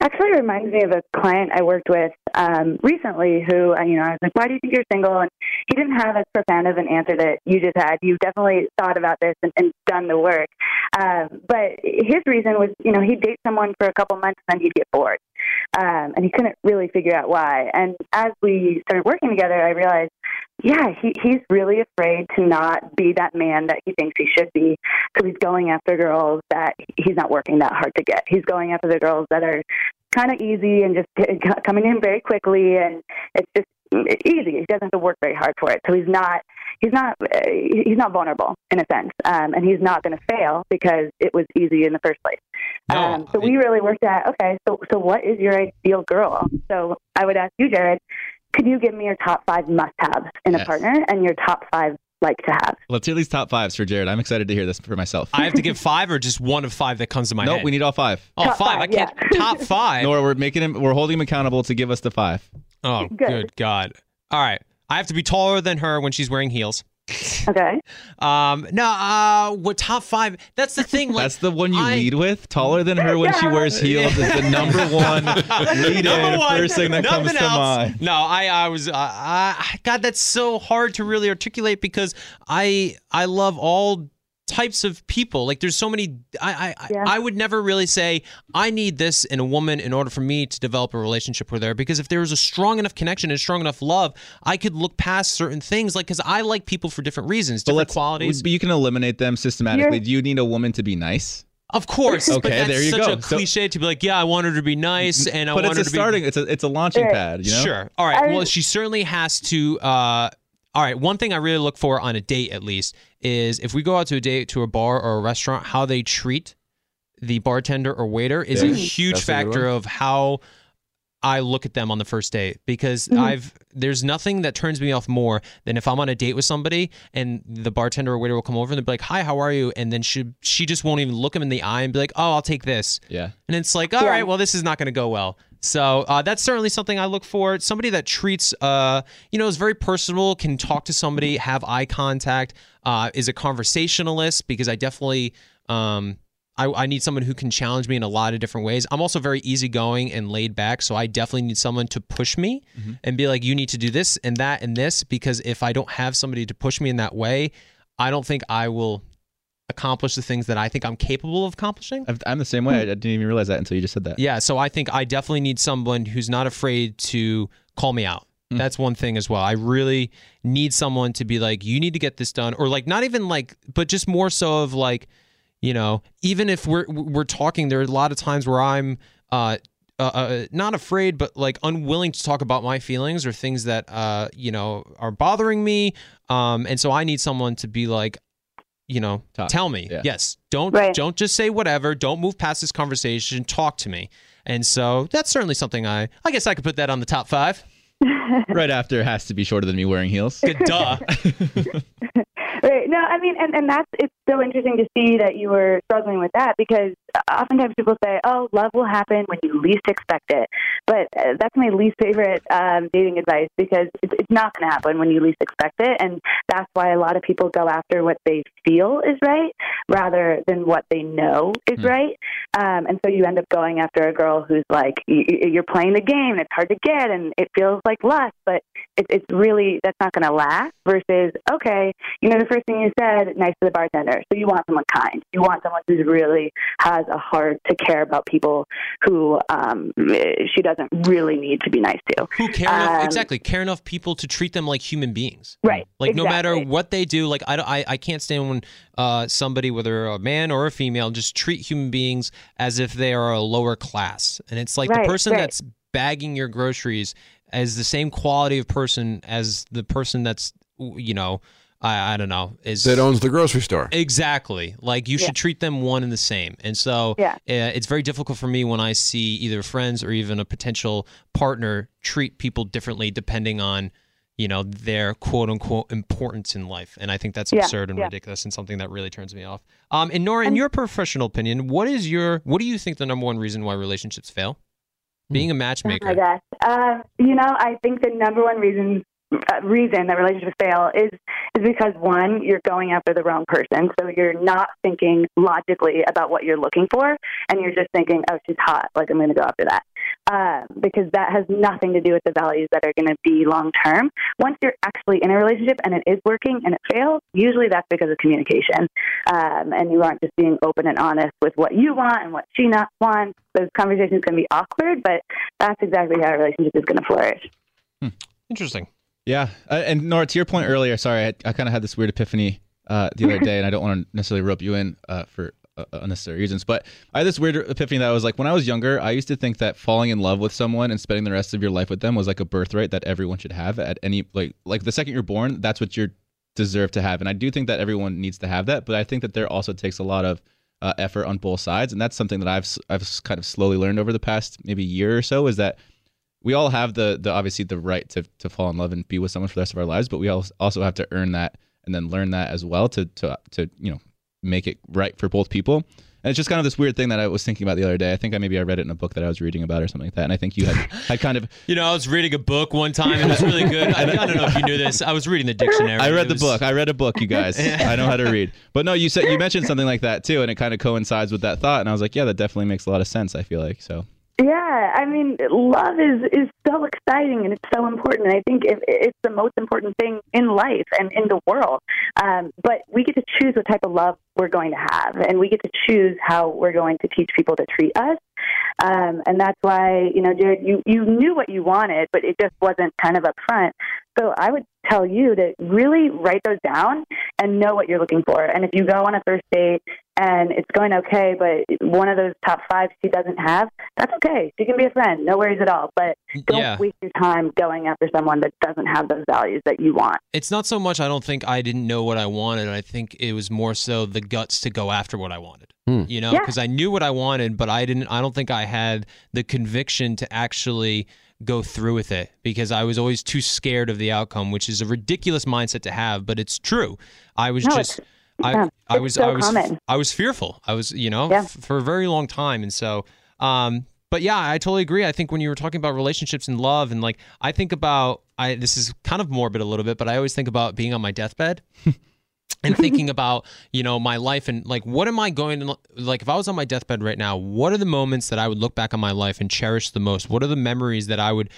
actually reminds me of a client I worked with um, recently who, uh, you know, I was like, "Why do you think you're single?" And he didn't have as profound of an answer that you just had. You definitely thought about this and, and done the work. Um, but his reason was, you know, he'd date someone for a couple months and then he'd get bored, um, and he couldn't really figure out why. And as we started working together, I realized, yeah, he, he's really afraid to not be that man that he thinks he should be. So he's going after girls that he's not working that hard to get. He's going after the girls that are kind of easy and just get- *laughs* coming in very quickly, and it's just easy. He doesn't have to work very hard for it. So he's not he's not uh, he's not vulnerable in a sense, um, and he's not going to fail because it was easy in the first place. No, um, so we really worked at okay. So so what is your ideal girl? So I would ask you, Jared. Could you give me your top five must-haves in a partner and your top five like to have? Let's hear these top fives for Jared. I'm excited to hear this for myself. I have to give *laughs* five or just one of five that comes to my nope, head. we need all five. oh, Top five. I can't. yeah. Top *laughs* five. Nora, we're making him. We're holding him accountable to give us the five. oh, Good. good God. All right. I have to be taller than her when she's wearing heels. Okay. Um, no, uh, what top five? That's the thing. Like, That's the one you I- lead with. Taller than her when she wears heels is the number *laughs* one lead Number in. one, First thing that comes nothing to mind. No, I, I was, uh, I, God, that's so hard to really articulate because I, I love all types of people. Like, there's so many. I, I, Yeah. I would never really say I need this in a woman in order for me to develop a relationship with her. Because if there was a strong enough connection and strong enough love, I could look past certain things. Like, because I like people for different reasons, But different let's. qualities. But you can eliminate them systematically. You're- Do you need a woman to be nice? Of course, Okay, that's there you such go. a So- cliche to be like, yeah, I want her to be nice, and I but want it's her a to be starting. It's a it's a launching Right. pad. You know. Sure. All right. I- well, she certainly has to. Uh, all right. One thing I really look for on a date, at least, is if we go out to a date to a bar or a restaurant, how they treat the bartender or waiter is a huge That's factor one. of how I look at them on the first date because Mm-hmm. I've there's nothing that turns me off more than if I'm on a date with somebody and the bartender or waiter will come over and they'll be like, "Hi, how are you?" and then she she just won't even look him in the eye and be like, "Oh, I'll take this." Yeah. And it's like, all Yeah. right, well, this is not going to go well. So uh, that's certainly something I look for. Somebody that treats, uh, you know, is very personable, can talk to somebody, have eye contact, uh, is a conversationalist because I definitely, um, I, I need someone who can challenge me in a lot of different ways. I'm also very easygoing and laid back, so I definitely need someone to push me mm-hmm. and be like, you need to do this and that and this because if I don't have somebody to push me in that way, I don't think I will accomplish the things that I think I'm capable of accomplishing. I've- I'm the same way. Hmm. I didn't even realize that until you just said that. Yeah, so I think I definitely need someone who's not afraid to call me out. Hmm. That's one thing as well. I really need someone to be like, you need to get this done, or like not even like, but just more so of like, you know, even if we're we're talking, there are a lot of times where I'm uh, uh, uh not afraid, but like unwilling to talk about my feelings or things that uh you know are bothering me. Um, and so I need someone to be like, you know, Talk. tell me. Yeah. Yes, don't Right. don't just say whatever. Don't move past this conversation. Talk to me. And so that's certainly something I I guess I could put that on the top five. *laughs* right after has to be shorter than me wearing heels. Good duh. *laughs* Right. No, I mean, and, and that's it's so interesting to see that you were struggling with that because oftentimes people say, "Oh, love will happen when you least expect it," but uh, that's my least favorite um, dating advice because it's, it's not going to happen when you least expect it, and that's why a lot of people go after what they feel is right rather than what they know is Hmm. right. Um, and so you end up going after a girl who's like, you're playing the game, it's hard to get, and it feels like lust, but it, it's really that's not going to last. Versus, okay, you know, the first thing you said, nice to the bartender. So you want someone kind. You want someone who's really has a heart to care about people who um, she doesn't really need to be nice to. Who care enough Um, exactly care enough people to treat them like human beings. Right. Like no matter what they do, like I, don't- I, I can't stand when uh, somebody, whether a man or a female, just treat human beings as if they are a lower class. And it's like Right, the person right. that's bagging your groceries as the same quality of person as the person that's, you know, I, I don't know, is That owns the grocery store. Exactly. Like you Yeah. should treat them one and the same. And so Yeah. uh, it's very difficult for me when I see either friends or even a potential partner treat people differently depending on, you know, their quote unquote importance in life. And I think that's Yeah, absurd and yeah. ridiculous and something that really turns me off. Um, and Nora, in your professional opinion, what is your what do you think the number one reason why relationships fail? Being a Oh matchmaker. my gosh. Um, you know, I think the number one reason uh, reason that relationships fail is is because one, you're going after the wrong person, so you're not thinking logically about what you're looking for, and you're just thinking, oh, she's hot, like I'm going to go after that. Um, because that has nothing to do with the values that are going to be long term. Once you're actually in a relationship and it is working and it fails, usually that's because of communication, um, and you aren't just being open and honest with what you want and what she not wants. Those conversations can be awkward, but that's exactly how a relationship is going to flourish. Interesting. Yeah, uh, and Nora, to your point earlier, sorry, I, I kind of had this weird epiphany uh, the other *laughs* day, and I don't want to necessarily rope you in uh, for uh, unnecessary reasons, but I had this weird epiphany that I was like, when I was younger, I used to think that falling in love with someone and spending the rest of your life with them was like a birthright that everyone should have at any like like the second you're born, that's what you're deserve to have. And I do think that everyone needs to have that, but I think that there also takes a lot of uh, effort on both sides, and that's something that I've I've kind of slowly learned over the past maybe year or so is that we all have the the obviously the right to to fall in love and be with someone for the rest of our lives, but we al- also have to earn that and then learn that as well to to to you know make it right for both people. And it's just kind of this weird thing that I was thinking about the other day. I think I maybe I read it in a book that I was reading about or something like that. And I think you had *laughs* kind of You know, I was reading a book one time. And it was really good. I, I don't know if you knew this. I was reading the dictionary. I read the book. I read a book, you guys. *laughs* I know how to read. But no, you said you mentioned something like that too, and it kind of coincides with that thought. And I was like, yeah, that definitely makes a lot of sense. I feel like so. Yeah, I mean, love is is so exciting and it's so important. And I think it, it's the most important thing in life and in the world. Um, but we get to choose what type of love we're going to have, and we get to choose how we're going to teach people to treat us. Um, and that's why, you know, Jared, you, you knew what you wanted, but it just wasn't kind of upfront. So I would tell you to really write those down and know what you're looking for. And if you go on a first date and it's going okay, but one of those top five she doesn't have, that's okay. She can be a friend. No worries at all. But don't Yeah. waste your time going after someone that doesn't have those values that you want. It's not so much I don't think I didn't know what I wanted. I think it was more so the guts to go after what I wanted. Hmm. You know, Yeah. because I knew what I wanted, but I didn't I don't think I had the conviction to actually go through with it because I was always too scared of the outcome, which is a ridiculous mindset to have, but it's true. I was No, just it's- I, I was so I was common. I was fearful. I was, you know, Yeah. f- for a very long time and so um but yeah, I totally agree. I think when you were talking about relationships and love and like I think about I this is kind of morbid a little bit, but I always think about being on my deathbed *laughs* and *laughs* thinking about, you know, my life and like what am I going to like if I was on my deathbed right now, what are the moments that I would look back on my life and cherish the most? What are the memories that I would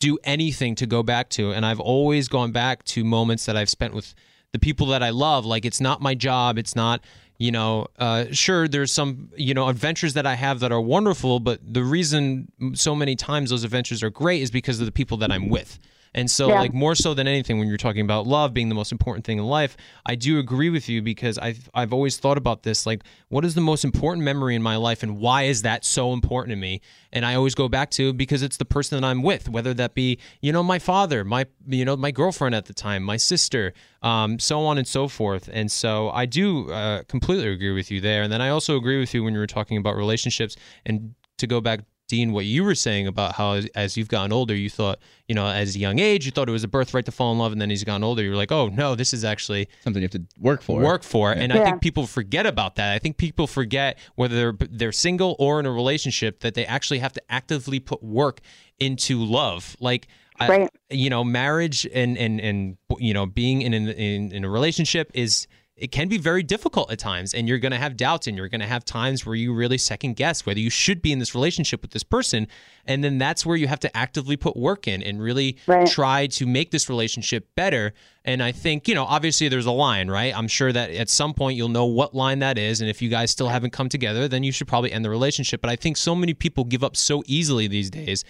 do anything to go back to? And I've always gone back to moments that I've spent with the people that I love. Like it's not my job, it's not you know, uh, sure, there's some, you know, adventures that I have that are wonderful, but the reason so many times those adventures are great is because of the people that I'm with. And so, Yeah. like, more so than anything, when you're talking about love being the most important thing in life, I do agree with you because I've, I've always thought about this. Like, what is the most important memory in my life and why is that so important to me? And I always go back to because it's the person that I'm with, whether that be, you know, my father, my, you know, my girlfriend at the time, my sister, um, so on and so forth. And so I do uh, completely agree with you there. And then I also agree with you when you were talking about relationships and to go back Dean, what you were saying about how as, as you've gotten older, you thought, you know, as a young age, you thought it was a birthright to fall in love, and then as you've gotten older, you're like, oh no, this is actually Something you have to work for. work for. And I think people forget about that. I think people forget whether they're they're single or in a relationship that they actually have to actively put work into love. Like I- you know, marriage and and and you know, being in in in, in a relationship is it can be very difficult at times and you're going to have doubts and you're going to have times where you really second guess whether you should be in this relationship with this person and then that's where you have to actively put work in and really Right. try to make this relationship better and i think you know obviously there's a line right i'm sure that at some point you'll know what line that is and if you guys still haven't come together then you should probably end the relationship but i think so many people give up so easily these days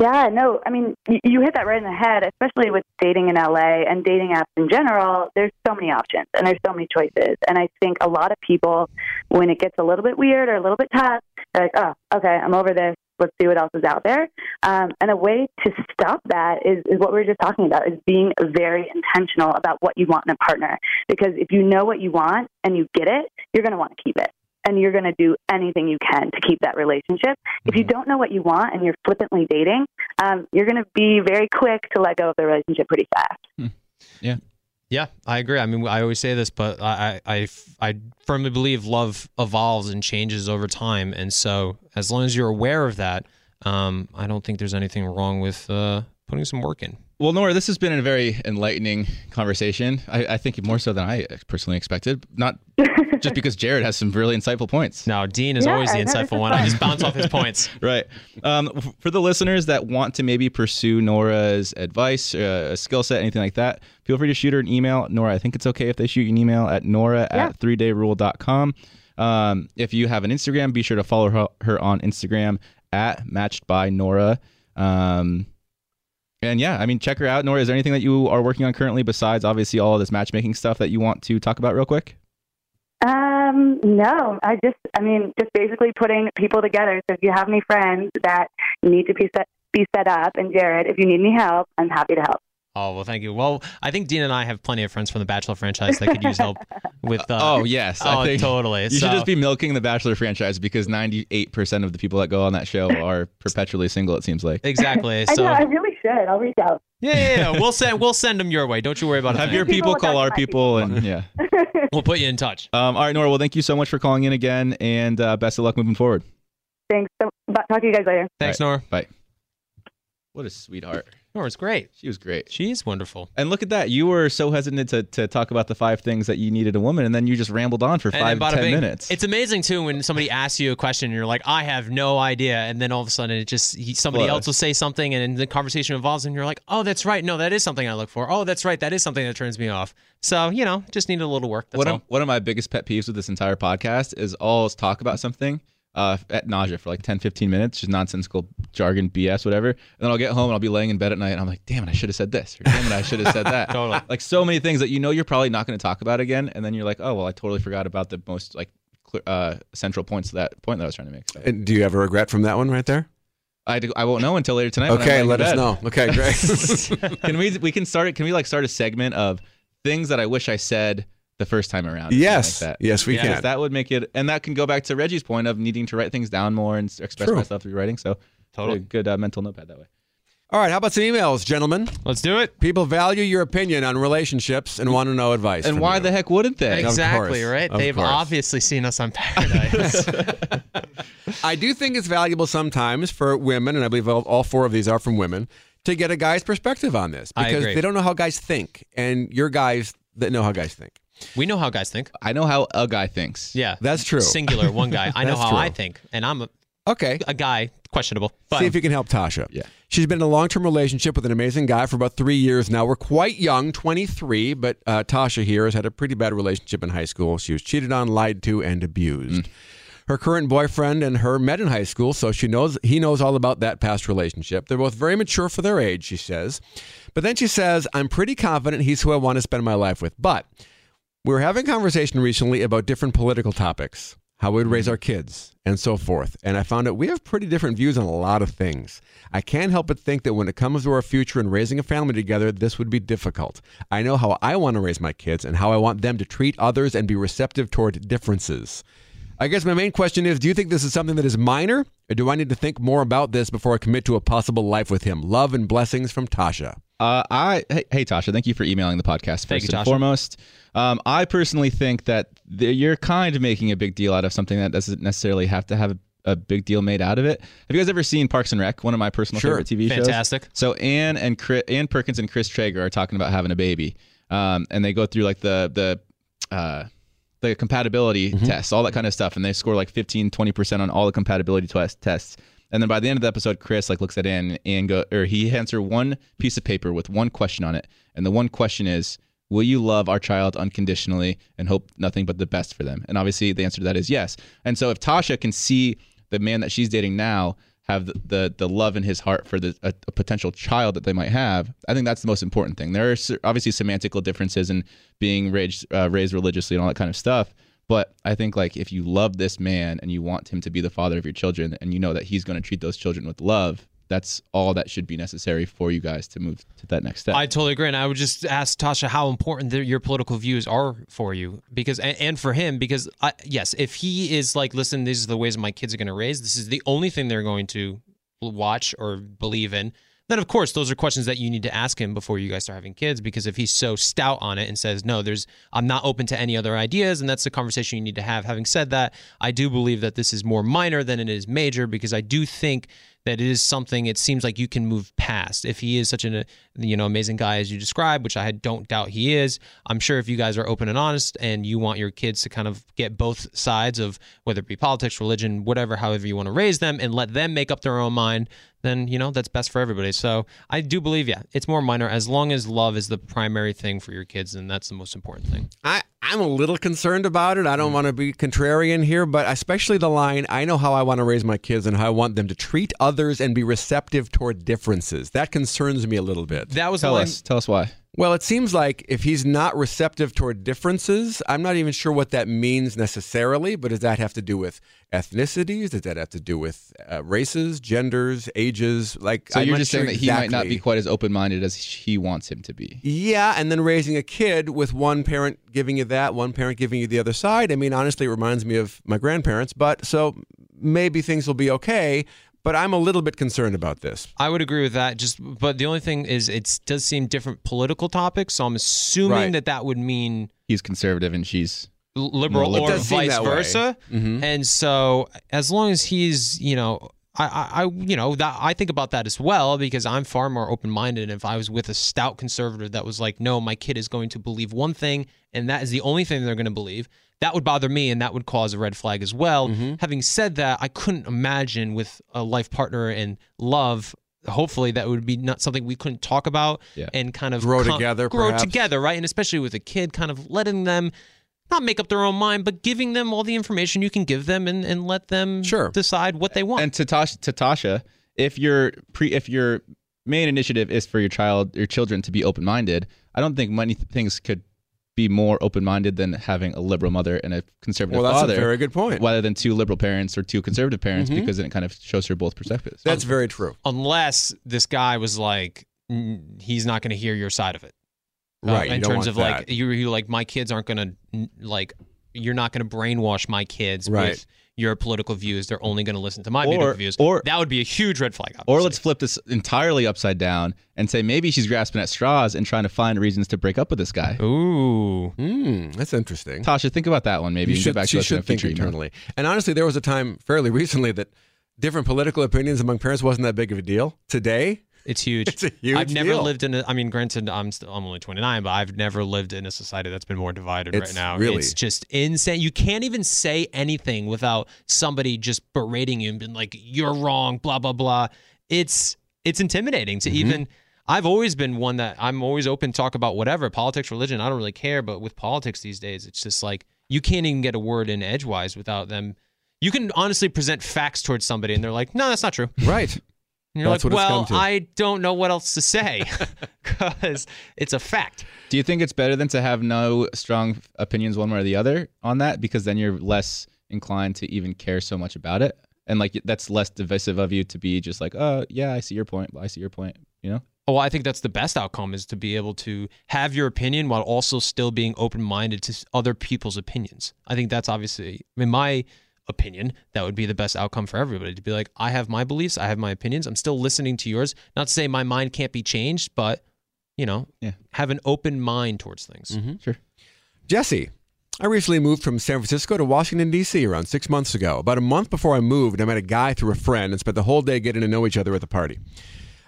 Yeah, no, I mean, you, hit that right in the head, especially with dating in LA and dating apps in general. There's so many options and there's so many choices. And I think a lot of people, when it gets a little bit weird or a little bit tough, they're like, oh, okay, I'm over this. Let's see what else is out there. Um, and a way to stop that is, is what we were just talking about, is being very intentional about what you want in a partner. Because if you know what you want and you get it, you're going to want to keep it. And you're going to do anything you can to keep that relationship. If you don't know what you want and you're flippantly dating, um, you're going to be very quick to let go of the relationship pretty fast. Yeah, Yeah, I agree. I mean, I always say this, but I, I, I, I firmly believe love evolves and changes over time. And so, as long as you're aware of that, um, I don't think there's anything wrong with uh, putting some work in. Well, Nora, this has been a very enlightening conversation. I, I think more so than I personally expected. Not *laughs* just because Jared has some really insightful points. Now, Dean is Yeah, always the insightful one. I just bounce off his points. *laughs* Right. Um, for the listeners that want to maybe pursue Nora's advice, uh, a skill set, anything like that, feel free to shoot her an email. Nora, I think it's okay if they shoot you an email at nora Yeah. at 3dayrule.com. Um, if you have an Instagram, be sure to follow her, her on Instagram at matched by Nora. Um, and yeah, I mean, check her out. Nora, is there anything that you are working on currently besides obviously all this matchmaking stuff that you want to talk about real quick? Um, no, I just, I mean, just basically putting people together. So if you have any friends that need to be set, be set up, and Jared, if you need any help, I'm happy to help. Oh well, thank you. Well, I think Dean and I have plenty of friends from the Bachelor franchise that could use help *laughs* with. Uh, oh yes, oh I think totally. You So- should just be milking the Bachelor franchise because 98% of the people that go on that show *laughs* are perpetually single. It seems like. exactly. I So know. I really should. I'll reach out. yeah, yeah, yeah. We'll send we'll send them your way. Don't you worry about it. Have your People people call our to my people, and *laughs* yeah. We'll put you in touch. Um, all right, Nora. Well, thank you so much for calling in again, and uh, best of luck moving forward. Thanks. So, talk to you guys later. Thanks, All Nora. Bye. What a sweetheart. Nora's great. She was great. She's wonderful. And look at that. You were so hesitant to, to talk about the five things that you needed a woman, and then you just rambled on for five, ten minutes. It's amazing too when somebody asks you a question and you're like, I have no idea, and then all of a sudden it just he, somebody Flows. else will say something and the conversation evolves and you're like, oh, that's right. No, that is something I look for. Oh, that's right. That is something that turns me off. So you know, just need a little work. That's one all. of, one of my biggest pet peeves with this entire podcast is always talk about something uh, at nausea for like 10, 15 minutes, just nonsensical jargon, BS, whatever. And then I'll get home and I'll be laying in bed at night and I'm like, damn it, I should have said this. Or damn it, I should have said that. *laughs* Totally. Like so many things that you know you're probably not going to talk about again. And then you're like, oh, well, I totally forgot about the most like clear, uh, central points to that point that I was trying to make. So And do you have a regret from that one right there? I, do- I won't know until later tonight. Okay, let us know. Okay, great. *laughs* can we we can start it? Can we like start a segment of things that I wish I said the first time around? yes, like that. yes, we Yeah. Can. that would make it, and that can go back to Reggie's point of needing to write things down more and express True. myself through writing. So, Totally. a good uh, mental notepad that way. All right, how about some emails, gentlemen? Let's do it. People value your opinion on relationships and want to know advice. And why you. the heck wouldn't they? Exactly course, right. of They've course. obviously seen us on Paradise. *laughs* *laughs* I do think it's valuable sometimes for women, and I believe all, all four of these are from women, to get a guy's perspective on this I because agree. they don't know how guys think, and you're guys that know how guys think. We know how guys think. I know how a guy thinks. Yeah, That's true. Singular, one guy. I *laughs* know That's how true. I think, and I'm a, Okay. a guy. Questionable, but See if you can help Tasha. Yeah. She's been in a long term relationship with an amazing guy for about three years now. We're quite young, 23, but uh, Tasha here has had a pretty bad relationship in high school. She was cheated on, lied to, and abused. Her current boyfriend and her met in high school, so she knows he knows all about that past relationship. They're both very mature for their age, she says. But then she says, I'm pretty confident he's who I want to spend my life with. But we were having a conversation recently about different political topics, how we'd raise mm-hmm. our kids, and so forth. And I found out we have pretty different views on a lot of things. I can't help but think that when it comes to our future and raising a family together, this would be difficult. I know how I want to raise my kids and how I want them to treat others and be receptive toward differences. I guess my main question is do you think this is something that is minor, or do I need to think more about this before I commit to a possible life with him? Love and blessings from Tasha. Uh, I hey, hey Tasha, thank you for emailing the podcast first you, and Tasha. foremost. Um, I personally think that the, you're kind of making a big deal out of something that doesn't necessarily have to have a, a big deal made out of it. Have you guys ever seen Parks and Rec? One of my personal Sure. favorite TV shows. fantastic. So Ann and Chris, Ann Perkins and Chris Traeger are talking about having a baby, um, and they go through like the the uh, the compatibility tests, all that kind of stuff, and they score like 15, 20 percent on all the compatibility test tests. And then by the end of the episode, Chris like looks at Ann and go, or he hands her one piece of paper with one question on it, and the one question is. Will you love our child unconditionally and hope nothing but the best for them? And obviously, the answer to that is yes. And so, if Tasha can see the man that she's dating now have the, the, the love in his heart for the a, a potential child that they might have, I think that's the most important thing. There are obviously semantical differences in being raised uh, raised religiously and all that kind of stuff. But I think like if you love this man and you want him to be the father of your children, and you know that he's going to treat those children with love, that's all that should be necessary for you guys to move to that next step. I totally agree, and I would just ask Tasha how important the, your political views are for you, because and, and for him, because I, yes, if he is like, listen, these are the ways my kids are going to raise. This is the only thing they're going to watch or believe in. Then of course those are questions that you need to ask him before you guys start having kids, because if he's so stout on it and says no, there's I'm not open to any other ideas, and that's the conversation you need to have. Having said that, I do believe that this is more minor than it is major, because I do think that it is something it seems like you can move past if he is such an you know amazing guy as you described which i don't doubt he is i'm sure if you guys are open and honest and you want your kids to kind of get both sides of whether it be politics religion whatever however you want to raise them and let them make up their own mind then you know that's best for everybody so i do believe yeah it's more minor as long as love is the primary thing for your kids and that's the most important thing I, I'm a little concerned about it. I Mm. don't want to be contrarian here, but especially the line I know how I want to raise my kids and how I want them to treat others and be receptive toward differences. That concerns me a little bit. that was tell the line us, tell us why. Well, it seems like if he's not receptive toward differences, I'm not even sure what that means necessarily, but does that have to do with ethnicities? Does that have to do with uh, races, genders, ages? Like, So I'm you're not just saying sure that he might not be quite as open minded as he wants him to be. Yeah, and then raising a kid with one parent giving you that, one parent giving you the other side. I mean, honestly, it reminds me of my grandparents, but so maybe things will be okay. But I'm a little bit concerned about this. I would agree with that. Just, but the only thing is, it does seem different political topics. So I'm assuming Right. that that would mean He's conservative and she's l- liberal or liberal. It does seem vice that way. versa. Mhm. And so, as long as he's, you know, I, I, I, you know, that I think about that as well because I'm far more open-minded. If I was with a stout conservative that was like, no, my kid is going to believe one thing, and that is the only thing they're going to believe, that would bother me, and that would cause a red flag as well. Mm-hmm. Having said that, I couldn't imagine with a life partner and love. Hopefully, that would be not something we couldn't talk about Yeah. and kind of Grow com- together, grow perhaps. together, right? And especially with a kid, kind of letting them not make up their own mind, but giving them all the information you can give them and, and let them Sure. decide what they want. And to Tasha, to Tasha, if your pre, if your main initiative is for your child, your children to be open minded, I don't think many things could be more open minded than having a liberal mother and a conservative father. Well, that's father, a very good point. rather than two liberal parents or two conservative parents, because then it kind of shows her both perspectives. That's very true. Unless this guy was like, he's not going to hear your side of it. Uh, Right. you in don't terms of that. like, you you like, my kids aren't going to, like, you're not going to brainwash my kids Right. with your political views. They're only going to listen to my Or- political views. or- that would be a huge red flag. Or let's flip this entirely upside down and say maybe she's grasping at straws and trying to find reasons to break up with this guy. Ooh. Hmm, that's interesting. Tasha, think about that one. Maybe you and should, get back she to us in a should think future email. internally. And honestly, there was a time fairly *laughs* recently that different political opinions among parents wasn't that big of a deal. Today, It's huge. It's a huge I've never deal. lived in a. I mean, granted, I'm still, I'm only 29, but I've never lived in a society that's been more divided It's right now. really- it's just insane. You can't even say anything without somebody just berating you and being like, "You're wrong," blah blah blah. It's it's intimidating Mm-hmm. to even. I've always been one that I'm always open to talk about whatever politics, religion. I don't really care, but with politics these days, it's just like you can't even get a word in edgewise without them. You can honestly present facts towards somebody, and they're like, "No, that's not true." right? And you're That's like, well. I don't know what else to say *laughs* because it's a fact. Do you think it's better than to have no strong opinions one way or the other on that? Because then you're less inclined to even care so much about it. And like that's less divisive of you to be just like, oh yeah, I see your point, I see your point. You know? Oh, I think that's the best outcome is to be able to have your opinion while also still being open minded to other people's opinions. I think that's obviously, I mean, my opinion, that would be the best outcome for everybody to be like, I have my beliefs, I have my opinions, I'm still listening to yours. Not to say my mind can't be changed, but, you know, Yeah. have an open mind towards things. Mm-hmm. Sure. Jesse, I recently moved from San Francisco to Washington, D.C. around six months ago. About a month before I moved, I met a guy through a friend and spent the whole day getting to know each other at the party.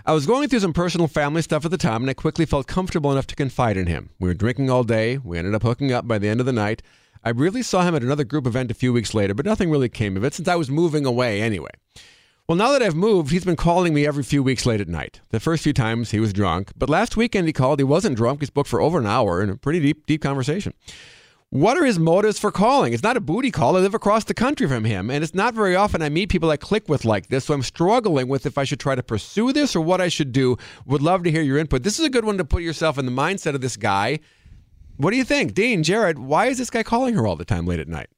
I was going through some personal family stuff at the time, and I quickly felt comfortable enough to confide in him. We were drinking all day. We ended up hooking up by the end of the night. I really saw him at another group event a few weeks later, but nothing really came of it since I was moving away anyway. Well, now that I've moved, he's been calling me every few weeks late at night. The first few times he was drunk, but last weekend he called. He wasn't drunk. He's booked for over an hour in a pretty deep, deep conversation. What are his motives for calling? It's not a booty call. I live across the country from him, and it's not very often I meet people I click with like this. So I'm struggling with if I should try to pursue this or what I should do. Would love to hear your input. This is a good one to put yourself in the mindset of this guy. What do you think, Dean, Jared? Why is this guy calling her all the time late at night?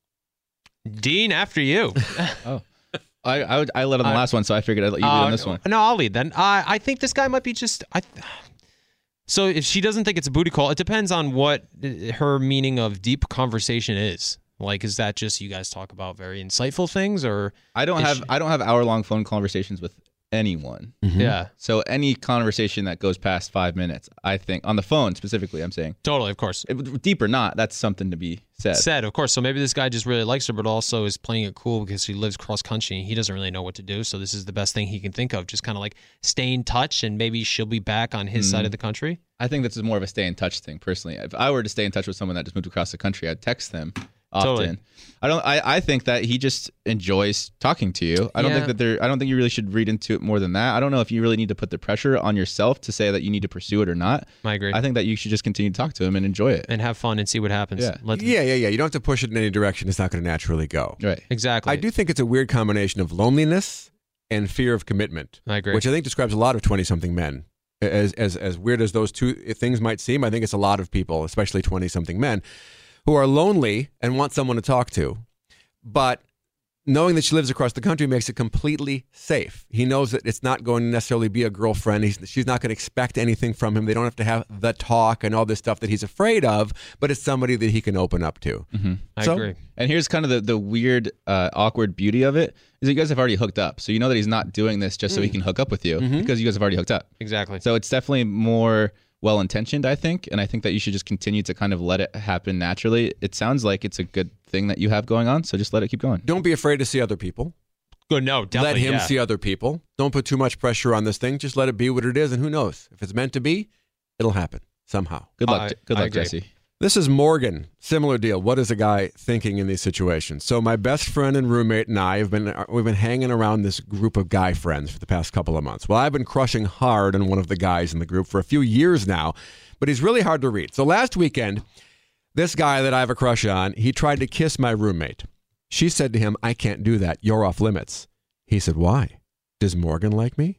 Dean, after you. *laughs* I I, would, I led on the I- last one, so I figured I'd let you lead Uh, on this one. No, I'll lead then. I I think this guy might be just. I. So if she doesn't think it's a booty call, it depends on what uh, her meaning of deep conversation is. Like, is that just you guys talk about very insightful things, or I don't have she- I don't have hour long phone conversations with anyone. yeah, So any conversation that goes past five minutes, I think on the phone specifically, I'm saying totally, of course. It- deep or not, that's something to be said. Said, of course. So maybe this guy just really likes her, but also is playing it cool because he lives cross country and he doesn't really know what to do. So this is the best thing he can think of, just kind of like stay in touch, and maybe she'll be back on his Mm. side of the country. I think this is more of a stay in touch thing personally. If I were to stay in touch with someone that just moved across the country, I'd text them often. Totally. I don't I, I think that he just enjoys talking to you. I don't Yeah. think that there I don't think you really should read into it more than that. I don't know if you really need to put the pressure on yourself to say that you need to pursue it or not. I agree. I think that you should just continue to talk to him and enjoy it. and have fun and see what happens. Yeah. Let, Yeah, yeah, yeah. You don't have to push it in any direction. It's not going to naturally go. Right. exactly. I do think it's a weird combination of loneliness and fear of commitment, I agree. which I think describes a lot of 20 something men As as as weird as those two things might seem, I think it's a lot of people, especially twenty something men, who are lonely and want someone to talk to, but knowing that she lives across the country makes it completely safe. He knows that it's not going to necessarily be a girlfriend. He's, she's not going to expect anything from him. They don't have to have the talk and all this stuff that he's afraid of, but it's somebody that he can open up to. Mm-hmm. I So- agree. And here's kind of the, the weird, uh, awkward beauty of it is that you guys have already hooked up. So you know that he's not doing this just so he mm. can hook up with you mm-hmm. because you guys have already hooked up. Exactly. So it's definitely more well intentioned, I think. And I think that you should just continue to kind of let it happen naturally. It sounds like it's a good thing that you have going on. So just let it keep going. Don't be afraid to see other people. Good. No, definitely let him yeah. see other people. Don't put too much pressure on this thing. Just let it be what it is, and who knows if it's meant to be, it'll happen somehow. Good luck. I- good luck. Jesse. This is Morgan. Similar deal. What is a guy thinking in these situations? So my best friend and roommate and I have been uh, we've been hanging around this group of guy friends for the past couple of months. Well, I've been crushing hard on one of the guys in the group for a few years now, but he's really hard to read. So last weekend, this guy that I have a crush on, he tried to kiss my roommate. She said to him, "I can't do that. You're off limits." He said, "Why? Does Morgan like me?"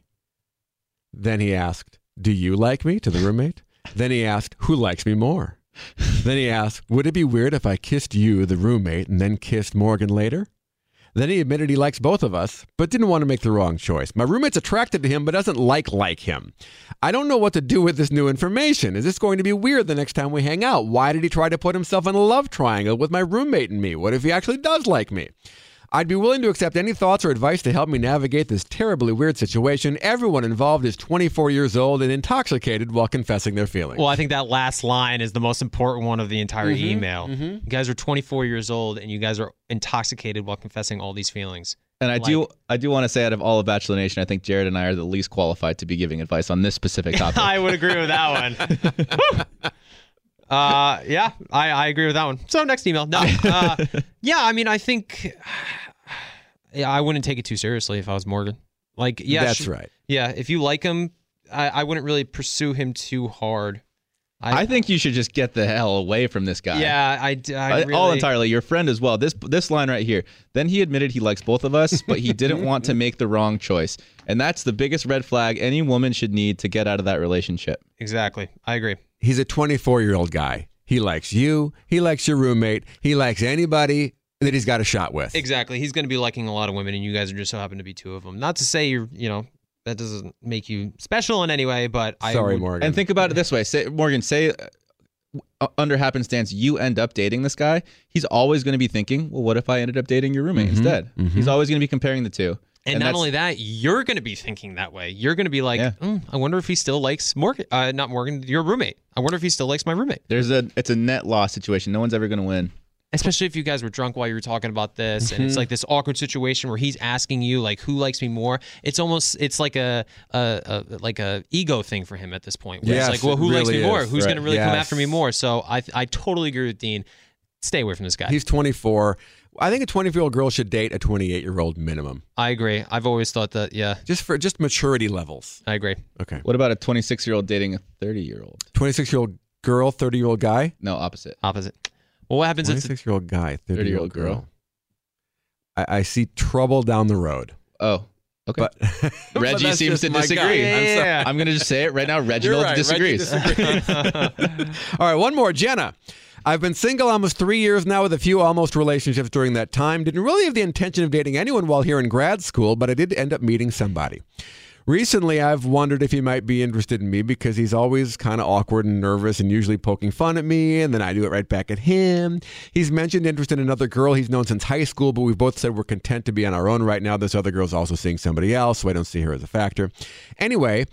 Then he asked, "Do you like me?" to the roommate. Then he asked, "Who likes me more?" Then he asked, Would it be weird if I kissed you, the roommate, and then kissed Morgan later? Then he admitted he likes both of us, but didn't want to make the wrong choice. My roommate's attracted to him, but doesn't like like him. I don't know what to do with this new information. Is this going to be weird the next time we hang out? Why did he try to put himself in a love triangle with my roommate and me? What if he actually does like me? I'd be willing to accept any thoughts or advice to help me navigate this terribly weird situation. Everyone involved is 24 years old and intoxicated while confessing their feelings. Well, I think that last line is the most important one of the entire Mm-hmm, email. You guys are 24 years old and you guys are intoxicated while confessing all these feelings. And I do, I do want to say, out of all of Bachelor Nation, I think Jared and I are the least qualified to be giving advice on this specific topic. *laughs* I would agree with that one. *laughs* uh, yeah, I, I agree with that one. So next email. No, uh, *laughs* yeah, I mean, I think, yeah, I wouldn't take it too seriously if I was Morgan. Like, yeah, That's sh- right. Yeah, if you like him, I, I wouldn't really pursue him too hard. I think you should just get the hell away from this guy. Yeah, I, Uh, really, all entirely your friend as well. This this line right here. Then he admitted he likes both of us, but he didn't want to make the wrong choice, and that's the biggest red flag any woman should need to get out of that relationship. Exactly, I agree. He's a 24 year old guy. He likes you. He likes your roommate. He likes anybody that he's got a shot with. Exactly. He's going to be liking a lot of women, and you guys are just so happen to be two of them. Not to say you're, you know, that doesn't make you special in any way, but I Sorry, would- Morgan. And think about it this way, say, Morgan. Say uh, under happenstance you end up dating this guy. He's always going to be thinking, well, what if I ended up dating your roommate instead? He's always going to be comparing the two. And, not that's- only that, you're going to be thinking that way. You're going to be like, Yeah. "Mm, I wonder if he still likes Morgan, uh, not Morgan, your roommate. I wonder if he still likes my roommate. There's a it's a net loss situation. No one's ever going to win. Especially if you guys were drunk while you were talking about this, and Mm-hmm. it's like this awkward situation where he's asking you like, "Who likes me more?" It's almost it's like a, a, a like a ego thing for him at this point. Where Yes, it's like, well, it who likes really me more? is. Who's going to Right. really come after me more? So I I totally agree with Dean. Stay away from this guy. He's 24. I think a 24 year old girl should date a 28 year old minimum, I agree. I've always thought that. Yeah, just for just maturity levels. I agree. Okay. What about a 26 year old dating a 30 year old? 26 year old girl, 30 year old guy. No, opposite. Opposite. Well, what happens if 26 year old guy, 30 year old 30-year-old girl. girl. I, I see trouble down the road. Oh, okay. But *laughs* but Reggie that's seems just to my disagree. guy. Yeah, I'm yeah, sorry. yeah. I'm going to just say it right now. Reginald right, Reggie disagrees. *laughs* *laughs* All right, one more. Jenna. I've been single almost three years now with a few almost relationships during that time. Didn't really have the intention of dating anyone while here in grad school, but I did end up meeting somebody. Recently, I've wondered if he might be interested in me because he's always kind of awkward and nervous and usually poking fun at me, and then I do it right back at him. He's mentioned interest in another girl he's known since high school, but we've both said we're content to be on our own right now. This other girl's also seeing somebody else, so I don't see her as a factor. Anyway,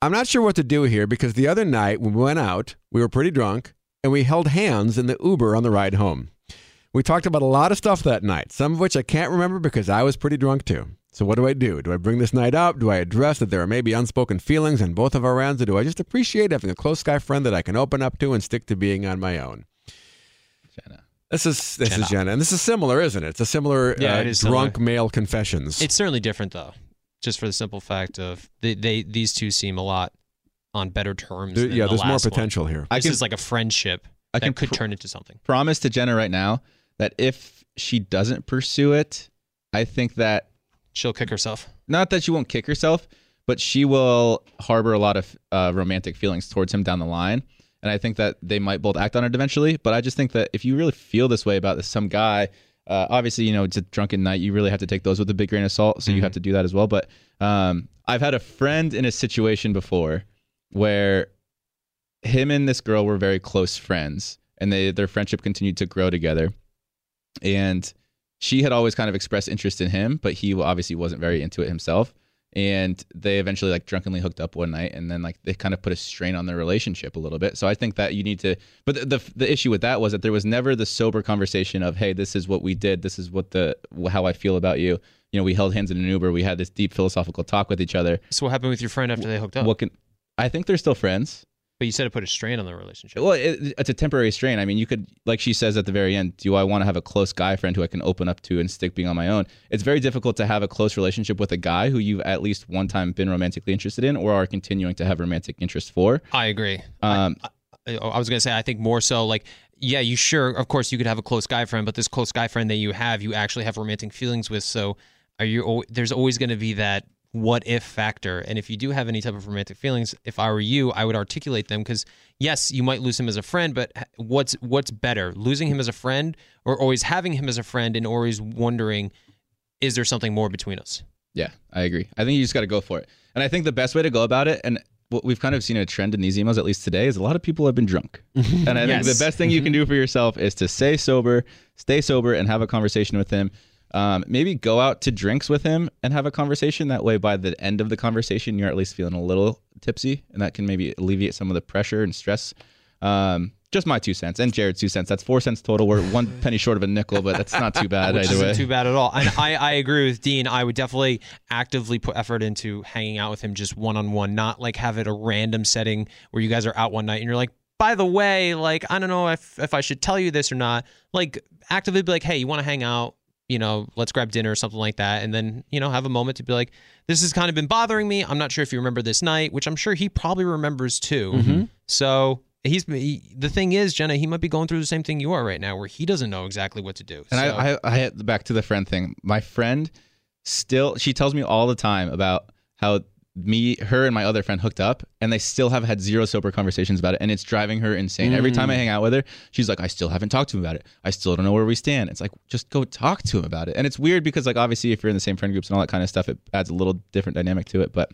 I'm not sure what to do here because the other night when we went out, we were pretty drunk and we held hands in the Uber on the ride home. We talked about a lot of stuff that night, some of which I can't remember because I was pretty drunk too. So what do I do? Do I bring this night up? Do I address that there are maybe unspoken feelings on both of our ends? Or do I just appreciate having a close guy friend that I can open up to and stick to being on my own? Jenna. This is this Jenna. is Jenna, and this is similar, isn't it? It's a similar Yeah, uh, it is drunk male confessions. It's certainly different though, just for the simple fact of they, they these two seem a lot on better terms. There- than yeah, the there's more last one. potential here. I This can- is like a friendship I that could pr- turn into something. promise to Jenna right now that if she doesn't pursue it, I think that She'll kick herself. not that she won't kick herself, but she will harbor a lot of uh, romantic feelings towards him down the line. And I think that they might both act on it eventually. But I just think that if you really feel this way about this, some guy, uh, obviously, you know, it's a drunken night. You really have to take those with a big grain of salt. So you have to do that as well. But um, I've had a friend in a situation before where him and this girl were very close friends and they their friendship continued to grow together. And she had always kind of expressed interest in him, but he obviously wasn't very into it himself. And they eventually like drunkenly hooked up one night, and then like they kind of put a strain on their relationship a little bit. So I think that you need to. But the the, the issue with that was that there was never the sober conversation of, hey, this is what we did, this is what the how I feel about you. You know, we held hands in an Uber, we had this deep philosophical talk with each other. So what happened with your friend after they hooked up? What can I think they're still friends. But you said it put a strain on the relationship. Well, it, it's a temporary strain. I mean, you could, like she says at the very end, do I want to have a close guy friend who I can open up to and stick being on my own? It's very difficult to have a close relationship with a guy who you've at least one time been romantically interested in or are continuing to have romantic interest for. I agree. Um, I, I was gonna say I think more so like yeah you sure of course you could have a close guy friend but this close guy friend that you have you actually have romantic feelings with so are you there's always going to be that what if factor and if you do have any type of romantic feelings if I were you I would articulate them because yes you might lose him as a friend but what's what's better losing him as a friend or always having him as a friend and always wondering is there something more between us Yeah, I agree. I think you just got to go for it. And I think the best way to go about it, and what we've kind of seen a trend in these emails, at least today, is a lot of people have been drunk. *laughs* and I think the best thing you can mm-hmm. do for yourself is to stay sober, stay sober, and have a conversation with him. Um, maybe go out to drinks with him and have a conversation. That way, by the end of the conversation, you're at least feeling a little tipsy, and that can maybe alleviate some of the pressure and stress. Um, just my two cents and Jared's two cents. That's four cents total. We're one *laughs* penny short of a nickel, but that's not too bad which either isn't way. too bad at all. And I, I *laughs* agree with Dean. I would definitely actively put effort into hanging out with him just one on one, not like have it a random setting where you guys are out one night and you're like, by the way, like I don't know if if I should tell you this or not. Like actively be like, hey, you want to hang out? You know, let's grab dinner or something like that, and then you know have a moment to be like, this has kind of been bothering me. I'm not sure if you remember this night, which I'm sure he probably remembers too. Mm-hmm. So. He's he, the thing is, Jenna. He might be going through the same thing you are right now, where he doesn't know exactly what to do. And So- I, I, I hit back to the friend thing. My friend still, she tells me all the time about how me, her, and my other friend hooked up, and they still have had zero sober conversations about it, and it's driving her insane. Every time I hang out with her, she's like, "I still haven't talked to him about it. I still don't know where we stand." It's like, just go talk to him about it. And it's weird because, like, obviously, if you're in the same friend groups and all that kind of stuff, it adds a little different dynamic to it. But,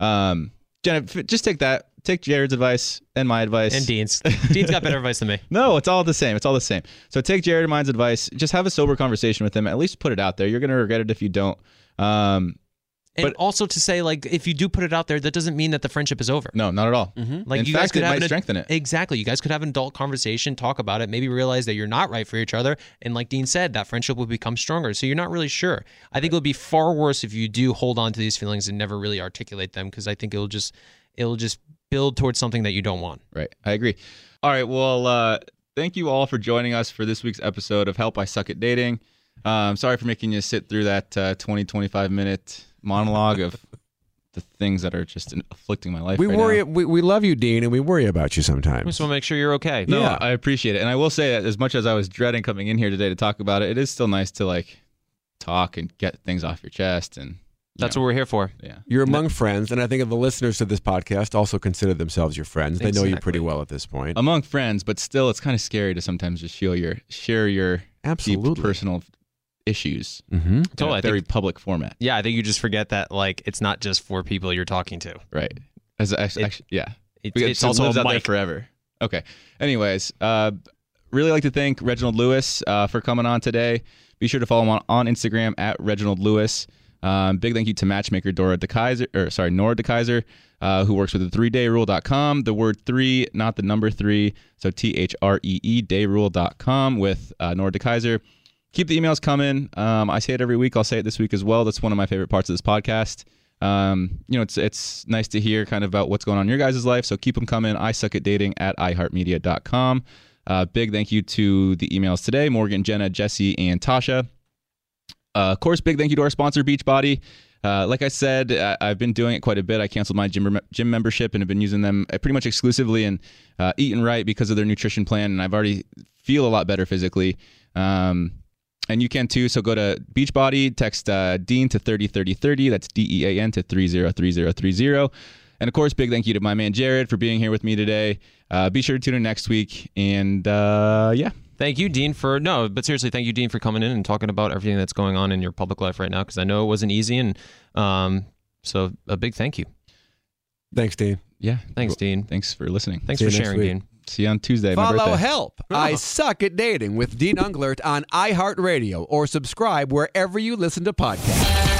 um, Jenna, just take that, take Jared's advice and my advice, and Dean's. *laughs* Dean's got better advice than me. no, it's all the same. It's all the same. So take Jared and mine's advice. Just have a sober conversation with him. At least put it out there. You're gonna regret it if you don't. Um, And But- also to say, like, if you do put it out there, that doesn't mean that the friendship is over. no, not at all. Like In you guys fact, could it have might an, strengthen it. Exactly. You guys could have an adult conversation, talk about it, maybe realize that you're not right for each other, and like Dean said, that friendship will become stronger. So you're not really sure. I think it would be far worse if you do hold on to these feelings and never really articulate them, because I think it'll just it'll just build towards something that you don't want. Right. I agree. All right. Well, uh, thank you all for joining us for this week's episode of Help I Suck at Dating. Um, sorry for making you sit through that uh, 20, 25 minute monologue of the things that are just afflicting my life. We right worry. now. We, we love you, Dean, and we worry about you sometimes. We sometimes. just want to make sure you're okay. No, Yeah. I appreciate it, and I will say that as much as I was dreading coming in here today to talk about it, it is still nice to like talk and get things off your chest, and you That's know, what we're here for. yeah. You're among friends, and I think of the listeners to this podcast also consider themselves your friends. They know you Exactly. pretty well at this point. among friends, but still, it's kind of scary to sometimes just share your share your Absolutely. deep personal issues mm-hmm. in Totally. a I very think, public format, yeah, I think you just forget that like it's not just for people you're talking to. right? As actually, It- actually yeah, It's, Because it's it also lives a out there forever. Okay. Anyways, uh, really like to thank Reginald Lewis uh, for coming on today. Be sure to follow him on, on Instagram at Reginald Lewis. Um, big thank you to matchmaker Dora DeKaiser, or sorry, Nora DeKaiser, uh, who works with the three day rule.com. The word three, not the number three. So T H R E E dayrule.com with uh, Nora DeKaiser. Keep the emails coming. Um, I say it every week. I'll say it this week as well. That's one of my favorite parts of this podcast. Um, you know, it's it's nice to hear kind of about what's going on in your guys' life. So keep them coming. I suck at dating at iheartmedia.com. Uh, big thank you to the emails today Morgan, Jenna, Jesse, and Tasha. Uh, of course, big thank you to our sponsor, Beachbody. Uh, like I said, I, I've been doing it quite a bit. I canceled my gym, gym membership and have been using them pretty much exclusively and uh, eating right because of their nutrition plan. And I've already feel a lot better physically. Um, and you can too. So go to Beachbody, text uh, Dean to 303030. That's D E A N to 303030. And of course, big thank you to my man Jared for being here with me today. Uh, be sure to tune in next week. And uh, yeah, Thank you, Dean, for no, but seriously, thank you, Dean, for coming in and talking about everything that's going on in your public life right now. Because I know it wasn't easy, and um, so a big thank you. Thanks, Dean. yeah. Thanks, Dean. Thanks for listening. Thanks See for sharing, week. Dean. See you on Tuesday. my Follow birthday. Help. Oh. I Suck at Dating with Dean Unglert on iHeartRadio or subscribe wherever you listen to podcasts.